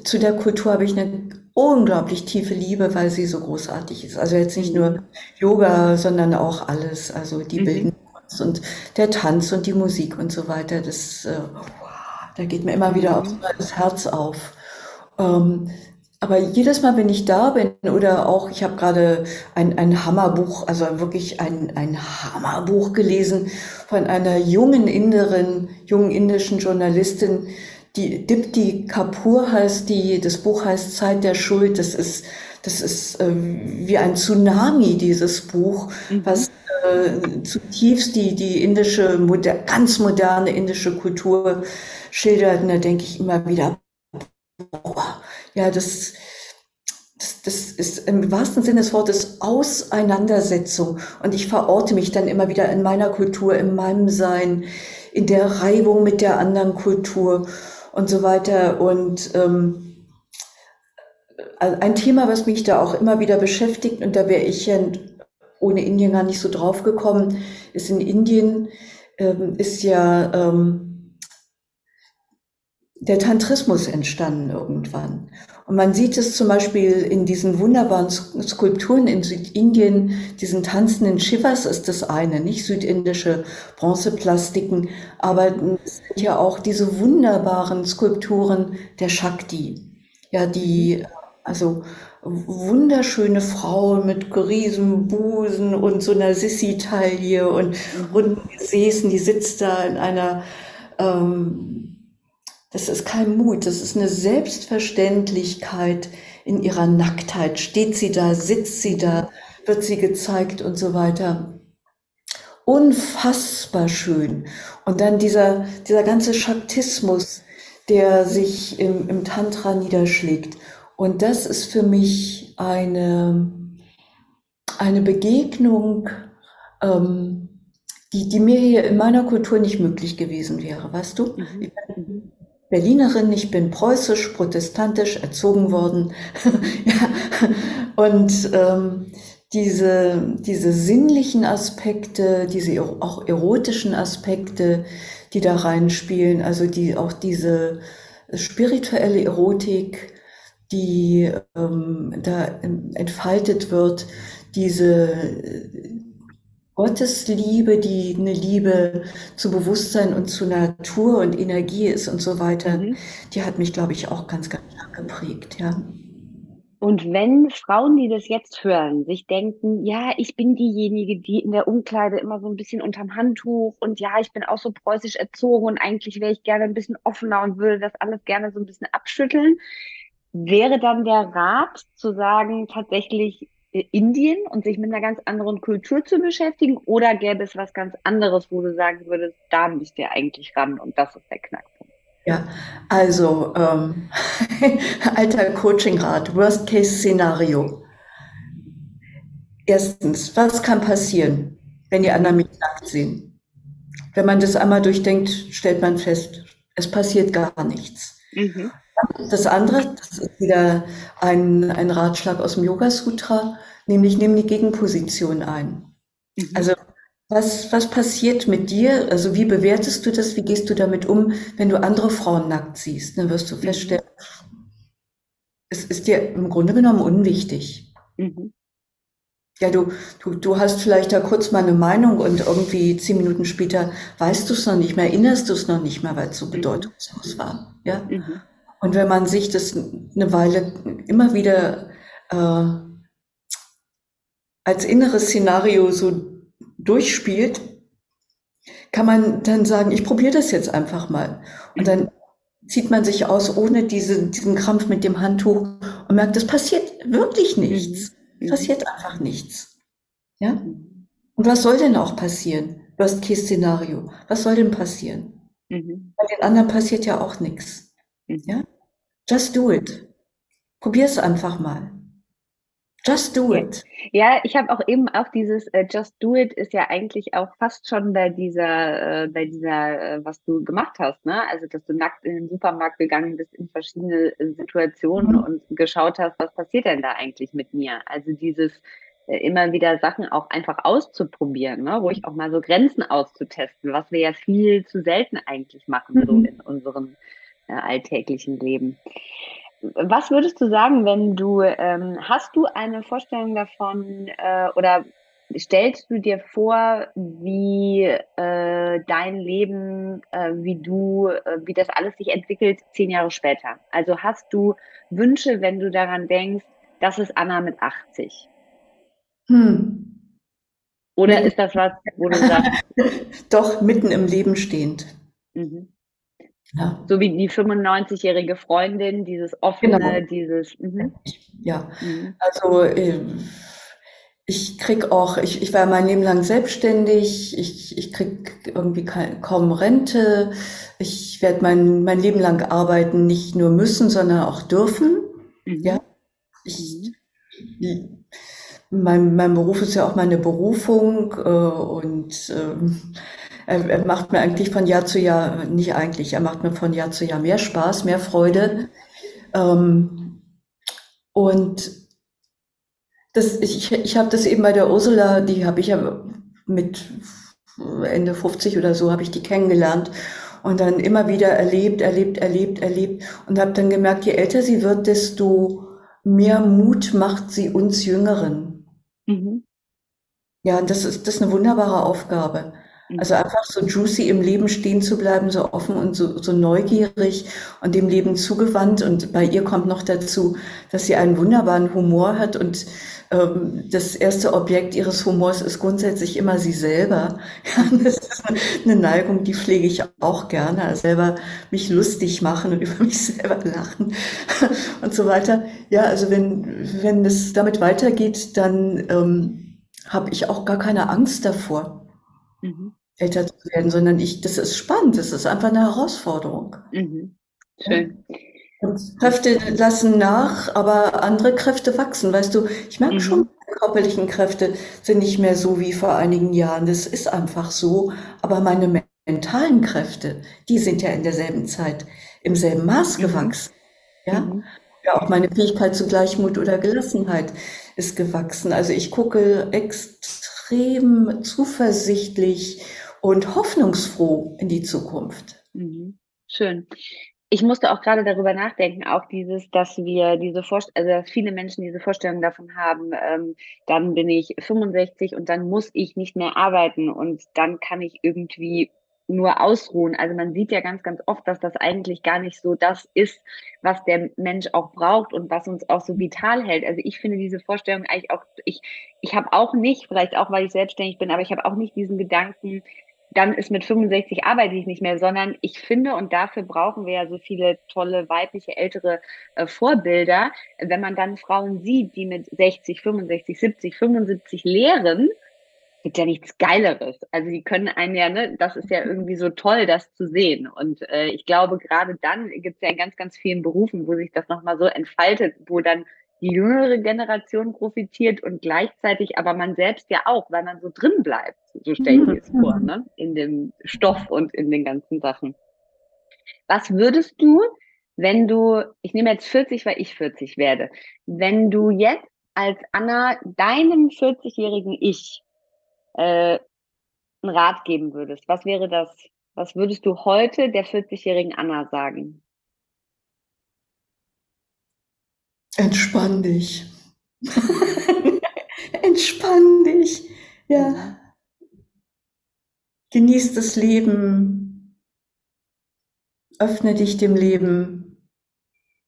Zu der Kultur habe ich eine unglaublich tiefe Liebe, weil sie so großartig ist. Also jetzt nicht nur Yoga, sondern auch alles. Also die mhm. Kunst und der Tanz und die Musik und so weiter. Das, äh, da geht mir immer wieder mhm. das Herz auf. Ähm, aber jedes Mal, wenn ich da bin oder auch, ich habe gerade ein, ein Hammerbuch, also wirklich ein, ein Hammerbuch gelesen von einer jungen Inderin, jungen indischen Journalistin, die Dipti Kapoor heißt die, das Buch heißt Zeit der Schuld. Das ist, das ist äh, wie ein Tsunami, dieses Buch, mhm. was äh, zutiefst die, die indische, moder ganz moderne indische Kultur schildert. Und da denke ich immer wieder, boah, ja, das, das, das ist im wahrsten Sinne des Wortes Auseinandersetzung. Und ich verorte mich dann immer wieder in meiner Kultur, in meinem Sein, in der Reibung mit der anderen Kultur und so weiter. Und ähm, ein Thema, was mich da auch immer wieder beschäftigt, und da wäre ich ja ohne Indien gar nicht so drauf gekommen, ist in Indien ähm, ist ja ähm, der Tantrismus entstanden irgendwann. Und man sieht es zum Beispiel in diesen wunderbaren Skulpturen in Südindien, diesen tanzenden Shivas ist das eine, nicht? Südindische Bronzeplastiken, aber es sind ja auch diese wunderbaren Skulpturen der Shakti, ja, die, also wunderschöne Frauen mit riesen Busen und so einer Sissi-Taille und runden Gesäßen, die sitzt da in einer, ähm, das ist kein Mut, das ist eine Selbstverständlichkeit in ihrer Nacktheit. Steht sie da, sitzt sie da, wird sie gezeigt und so weiter. Unfassbar schön. Und dann dieser, dieser ganze Schaktismus, der sich im, im Tantra niederschlägt. Und das ist für mich eine, eine Begegnung, ähm, die, die mir hier in meiner Kultur nicht möglich gewesen wäre, weißt du? Mhm. Berlinerin, ich bin preußisch, protestantisch erzogen worden. ja. Und ähm, diese, diese sinnlichen Aspekte, diese auch erotischen Aspekte, die da reinspielen, also die auch diese spirituelle Erotik, die ähm, da entfaltet wird, diese Gottes Liebe, die eine Liebe zu Bewusstsein und zu Natur und Energie ist und so weiter, mhm. die hat mich, glaube ich, auch ganz, ganz stark geprägt, ja. Und wenn Frauen, die das jetzt hören, sich denken, ja, ich bin diejenige, die in der Umkleide immer so ein bisschen unterm Handtuch und ja, ich bin auch so preußisch erzogen und eigentlich wäre ich gerne ein bisschen offener und würde das alles gerne so ein bisschen abschütteln, wäre dann der Rat zu sagen, tatsächlich Indien und sich mit einer ganz anderen Kultur zu beschäftigen? Oder gäbe es was ganz anderes, wo du sagen würdest, da müsst ihr eigentlich ran und das ist der Knackpunkt? Ja, also ähm, alter Coachingrat, Worst-Case-Szenario. Erstens, was kann passieren, wenn die anderen mich nackt sehen? Wenn man das einmal durchdenkt, stellt man fest, es passiert gar nichts. Mhm. Das andere, das ist wieder ein, ein Ratschlag aus dem Yoga Sutra, nämlich nimm die Gegenposition ein. Mhm. Also was, was passiert mit dir? Also wie bewertest du das? Wie gehst du damit um, wenn du andere Frauen nackt siehst? Dann wirst du mhm. feststellen, es ist dir im Grunde genommen unwichtig. Mhm. Ja, du, du, du hast vielleicht da kurz mal eine Meinung und irgendwie zehn Minuten später weißt du es noch nicht mehr, erinnerst du es noch nicht mehr, weil es so mhm. bedeutungslos war. Ja? Mhm. Und wenn man sich das eine Weile immer wieder äh, als inneres Szenario so durchspielt, kann man dann sagen, ich probiere das jetzt einfach mal. Und dann zieht man sich aus ohne diese, diesen Krampf mit dem Handtuch und merkt, es passiert wirklich nichts. Es mhm. passiert einfach nichts. Ja? Und was soll denn auch passieren? Worst Case Szenario. Was soll denn passieren? Mhm. Bei den anderen passiert ja auch nichts. Ja? Just do it. Probier es einfach mal. Just do it. Ja, ich habe auch eben auch dieses äh, Just do it ist ja eigentlich auch fast schon bei dieser, äh, bei dieser, äh, was du gemacht hast, ne? Also, dass du nackt in den Supermarkt gegangen bist in verschiedene äh, Situationen mhm. und geschaut hast, was passiert denn da eigentlich mit mir? Also dieses äh, immer wieder Sachen auch einfach auszuprobieren, ne? ruhig auch mal so Grenzen auszutesten, was wir ja viel zu selten eigentlich machen, mhm. so in unserem äh, alltäglichen Leben. Was würdest du sagen, wenn du, ähm, hast du eine Vorstellung davon äh, oder stellst du dir vor, wie äh, dein Leben, äh, wie du, äh, wie das alles sich entwickelt zehn Jahre später? Also hast du Wünsche, wenn du daran denkst, das ist Anna mit 80? Hm. Oder ist das was, wo du sagst? Doch, mitten im Leben stehend. Mhm. Ja. So wie die 95-jährige Freundin, dieses offene, genau. dieses. Mhm. Ja, mhm. also äh, ich krieg auch, ich, ich war mein Leben lang selbstständig, ich, ich krieg irgendwie kein, kaum Rente, ich werde mein, mein Leben lang arbeiten, nicht nur müssen, sondern auch dürfen. Mhm. Ja, ich, mhm. mein, mein Beruf ist ja auch meine Berufung äh, und äh, er, macht mir eigentlich von Jahr zu Jahr, nicht eigentlich, er macht mir von Jahr zu Jahr mehr Spaß, mehr Freude. Ähm, und das, ich, ich habe das eben bei der Ursula, die habe ich ja mit Ende 50 oder so, habe ich die kennengelernt und dann immer wieder erlebt, erlebt, erlebt, erlebt und habe dann gemerkt, je älter sie wird, desto mehr Mut macht sie uns Jüngeren. Mhm. Ja, und das ist, das ist eine wunderbare Aufgabe. Also mhm. einfach so juicy im Leben stehen zu bleiben, so offen und so, so neugierig und dem Leben zugewandt. Und bei ihr kommt noch dazu, dass sie einen wunderbaren Humor hat und ähm, das erste Objekt ihres Humors ist grundsätzlich immer sie selber. Ja, das ist eine Neigung, die pflege ich auch gerne, also selber mich lustig machen und über mich selber lachen und so weiter. Ja, also wenn, wenn es damit weitergeht, dann ähm, habe ich auch gar keine Angst davor. Mhm älter zu werden, sondern ich, das ist spannend, das ist einfach eine Herausforderung. Mhm. Schön. Und Kräfte lassen nach, aber andere Kräfte wachsen. Weißt du, ich merke mhm. schon, meine körperlichen Kräfte sind nicht mehr so wie vor einigen Jahren. Das ist einfach so. Aber meine mentalen Kräfte, die sind ja in derselben Zeit im selben Maß mhm. gewachsen. Ja? Mhm. ja, auch meine Fähigkeit zu Gleichmut oder Gelassenheit ist gewachsen. Also ich gucke extrem zuversichtlich und hoffnungsfroh in die Zukunft. Mhm. Schön. Ich musste auch gerade darüber nachdenken, auch dieses, dass wir diese Vorstellung, also dass viele Menschen diese Vorstellung davon haben, ähm, dann bin ich 65 und dann muss ich nicht mehr arbeiten und dann kann ich irgendwie nur ausruhen. Also man sieht ja ganz, ganz oft, dass das eigentlich gar nicht so das ist, was der Mensch auch braucht und was uns auch so vital hält. Also ich finde diese Vorstellung eigentlich auch, ich, ich habe auch nicht, vielleicht auch, weil ich selbstständig bin, aber ich habe auch nicht diesen Gedanken, dann ist mit 65 arbeite ich nicht mehr, sondern ich finde, und dafür brauchen wir ja so viele tolle weibliche ältere äh, Vorbilder, wenn man dann Frauen sieht, die mit 60, 65, 70, 75 lehren, gibt ja nichts Geileres. Also die können einen ja, ne, das ist ja irgendwie so toll, das zu sehen. Und äh, ich glaube, gerade dann gibt es ja in ganz, ganz vielen Berufen, wo sich das nochmal so entfaltet, wo dann die jüngere Generation profitiert und gleichzeitig aber man selbst ja auch, weil man so drin bleibt. So stelle ich mir es vor, ne? in dem Stoff und in den ganzen Sachen. Was würdest du, wenn du, ich nehme jetzt 40, weil ich 40 werde, wenn du jetzt als Anna deinem 40-jährigen Ich äh, einen Rat geben würdest, was wäre das? Was würdest du heute der 40-jährigen Anna sagen? Entspann dich. Entspann dich. Ja. Genieß das Leben. Öffne dich dem Leben.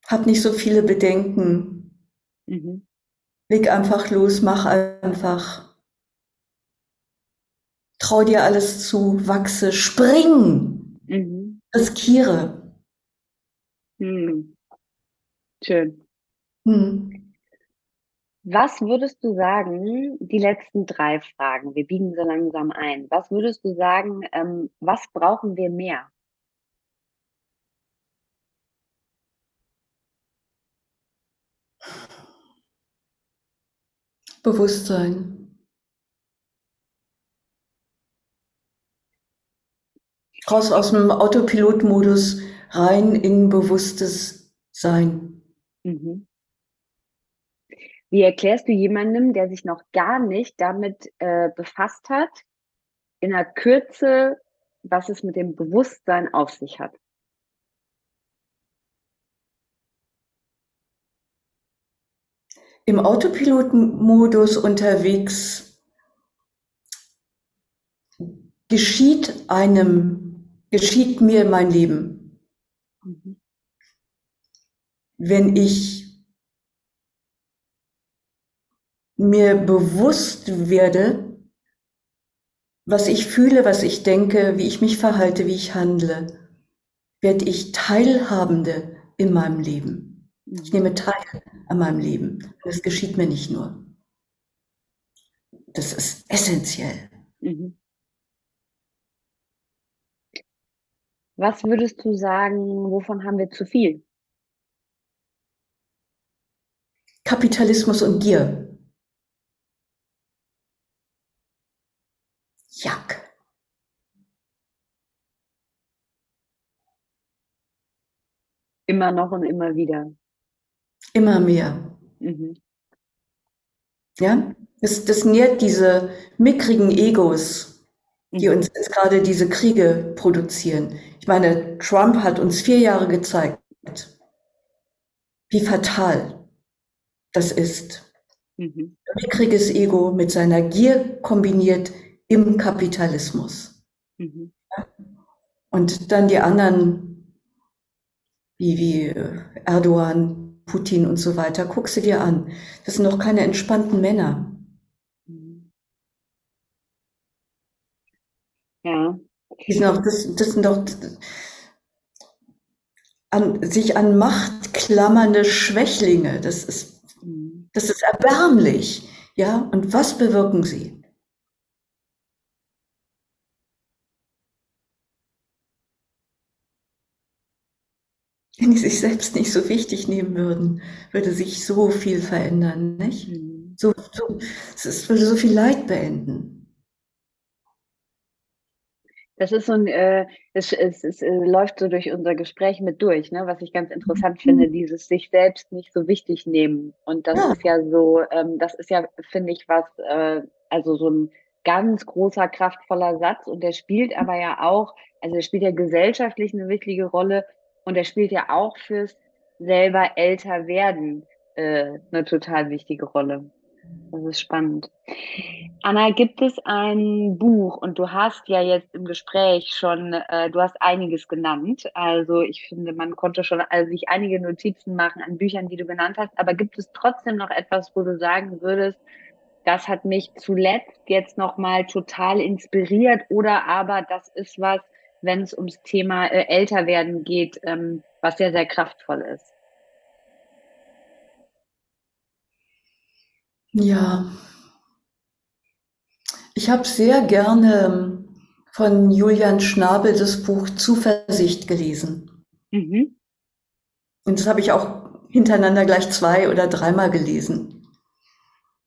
Hab nicht so viele Bedenken. Mhm. Leg einfach los, mach einfach. Trau dir alles zu, wachse, spring. Mhm. Riskiere. Mhm. Schön. Mhm. Was würdest du sagen, die letzten drei Fragen, wir biegen so langsam ein. Was würdest du sagen, ähm, was brauchen wir mehr? Bewusstsein. Raus aus dem Autopilotmodus rein in bewusstes Sein. Mhm. Wie erklärst du jemandem, der sich noch gar nicht damit äh, befasst hat, in der Kürze, was es mit dem Bewusstsein auf sich hat? Im Autopilotmodus unterwegs geschieht einem, geschieht mir mein Leben. Mhm. Wenn ich mir bewusst werde, was ich fühle, was ich denke, wie ich mich verhalte, wie ich handle, werde ich Teilhabende in meinem Leben. Ich nehme teil an meinem Leben. Das geschieht mir nicht nur. Das ist essentiell. Mhm. Was würdest du sagen, wovon haben wir zu viel? Kapitalismus und Gier. Immer noch und immer wieder. Immer mehr. Mhm. Ja, das, das nährt diese mickrigen Egos, die mhm. uns jetzt gerade diese Kriege produzieren. Ich meine, Trump hat uns vier Jahre gezeigt, wie fatal das ist. Mhm. Mickriges Ego mit seiner Gier kombiniert im Kapitalismus. Mhm. Und dann die anderen, wie, wie äh, Erdogan, Putin und so weiter, guck sie dir an. Das sind doch keine entspannten Männer. Ja. Die sind auch, das, das sind doch an, sich an Macht klammernde Schwächlinge. Das ist, mhm. das ist erbärmlich. Ja, und was bewirken sie? Die sich selbst nicht so wichtig nehmen würden, würde sich so viel verändern, nicht? Mhm. So, so, es würde so viel Leid beenden. Das ist so ein, äh, es, es, es äh, läuft so durch unser Gespräch mit durch, ne? was ich ganz interessant mhm. finde, dieses sich selbst nicht so wichtig nehmen. Und das ja. ist ja so, ähm, das ist ja, finde ich, was, äh, also so ein ganz großer, kraftvoller Satz und der spielt aber ja auch, also der spielt ja gesellschaftlich eine wichtige Rolle, und er spielt ja auch fürs selber älter werden äh, eine total wichtige Rolle. Das ist spannend. Anna, gibt es ein Buch und du hast ja jetzt im Gespräch schon, äh, du hast einiges genannt. Also ich finde, man konnte schon also sich einige Notizen machen an Büchern, die du genannt hast. Aber gibt es trotzdem noch etwas, wo du sagen würdest, das hat mich zuletzt jetzt nochmal total inspiriert oder aber das ist was, wenn es ums Thema äh, Älterwerden geht, ähm, was sehr, sehr kraftvoll ist. Ja, ich habe sehr gerne ähm, von Julian Schnabel das Buch Zuversicht gelesen. Mhm. Und das habe ich auch hintereinander gleich zwei oder dreimal gelesen.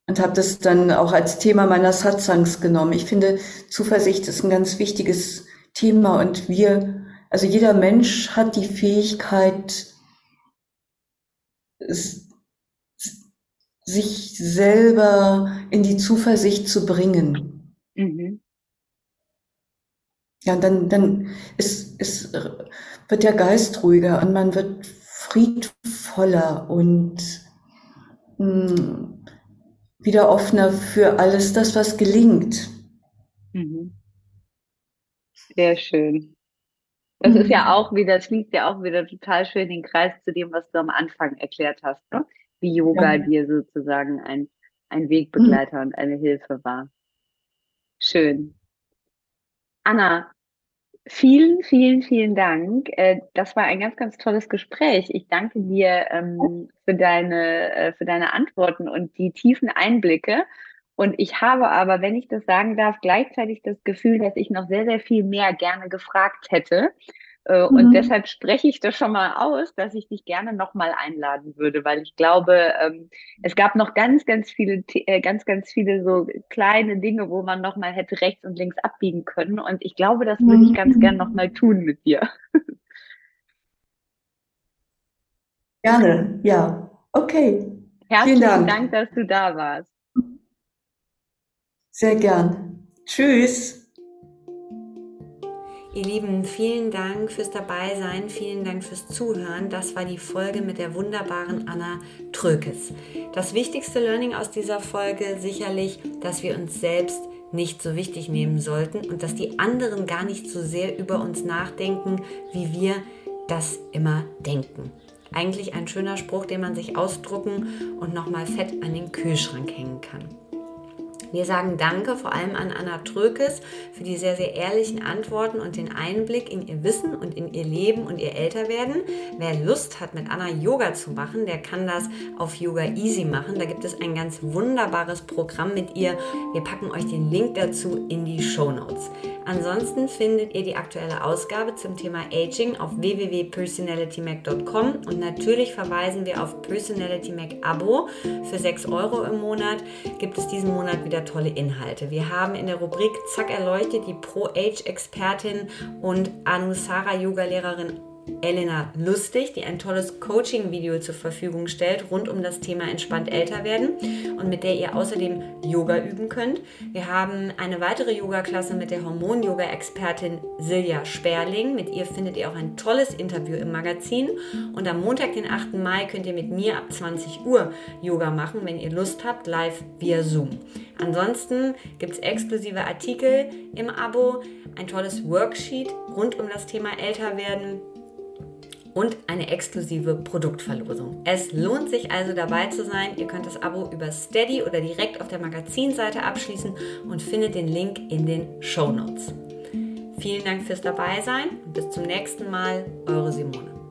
Und habe das dann auch als Thema meiner Satsangs genommen. Ich finde, Zuversicht ist ein ganz wichtiges Thema und wir, also jeder Mensch hat die Fähigkeit, sich selber in die Zuversicht zu bringen. Mhm. Ja, dann, dann ist, ist, wird der Geist ruhiger und man wird friedvoller und mh, hm, wieder offener für alles das, was gelingt. Mhm. Sehr schön. Das ist ja mhm. auch wieder, das liegt ja auch wieder total schön den Kreis zu dem, was du am Anfang erklärt hast, ne? wie Yoga ja. dir sozusagen ein, ein Wegbegleiter mhm. und eine Hilfe war. Schön. Anna, vielen, vielen, vielen Dank. Äh, das war ein ganz, ganz tolles Gespräch. Ich danke dir ähm, für, deine, äh, für deine Antworten und die tiefen Einblicke. Und ich habe aber, wenn ich das sagen darf, gleichzeitig das Gefühl, dass ich noch sehr, sehr viel mehr gerne gefragt hätte. Äh, und mhm. deshalb spreche ich das schon mal aus, dass ich dich gerne nochmal einladen würde, weil ich glaube, ähm, es gab noch ganz, ganz viele, äh, ganz, ganz viele so kleine Dinge, wo man nochmal hätte rechts und links abbiegen können. Und ich glaube, das würde ich ganz gern nochmal tun mit dir. Gerne, ja. Okay. Herzlichen Dank. Dank, dass du da warst. Sehr gern. Tschüss. Ihr Lieben, vielen Dank fürs Dabeisein, vielen Dank fürs Zuhören. Das war die Folge mit der wunderbaren Anna Trökes. Das wichtigste Learning aus dieser Folge sicherlich, dass wir uns selbst nicht so wichtig nehmen sollten und dass die anderen gar nicht so sehr über uns nachdenken, wie wir das immer denken. Eigentlich ein schöner Spruch, den man sich ausdrucken und nochmal fett an den Kühlschrank hängen kann. Wir sagen Danke vor allem an Anna Trökes für die sehr, sehr ehrlichen Antworten und den Einblick in ihr Wissen und in ihr Leben und ihr Älterwerden. Wer Lust hat, mit Anna Yoga zu machen, der kann das auf Yoga Easy machen. Da gibt es ein ganz wunderbares Programm mit ihr. Wir packen euch den Link dazu in die Show Notes. Ansonsten findet ihr die aktuelle Ausgabe zum Thema Aging auf www.personalitymac.com und natürlich verweisen wir auf Personality Mac Abo. Für 6 Euro im Monat gibt es diesen Monat wieder tolle Inhalte. Wir haben in der Rubrik Zack erleuchtet die Pro-Age-Expertin und Anusara-Yoga-Lehrerin Elena Lustig, die ein tolles Coaching-Video zur Verfügung stellt rund um das Thema entspannt älter werden und mit der ihr außerdem Yoga üben könnt. Wir haben eine weitere Yoga-Klasse mit der Hormon-Yoga-Expertin Silja Sperling. Mit ihr findet ihr auch ein tolles Interview im Magazin. Und am Montag, den 8. Mai, könnt ihr mit mir ab 20 Uhr Yoga machen, wenn ihr Lust habt, live via Zoom. Ansonsten gibt es exklusive Artikel im Abo, ein tolles Worksheet rund um das Thema Älterwerden und eine exklusive Produktverlosung. Es lohnt sich also dabei zu sein. Ihr könnt das Abo über Steady oder direkt auf der Magazinseite abschließen und findet den Link in den Show Notes. Vielen Dank fürs Dabeisein und bis zum nächsten Mal, eure Simone.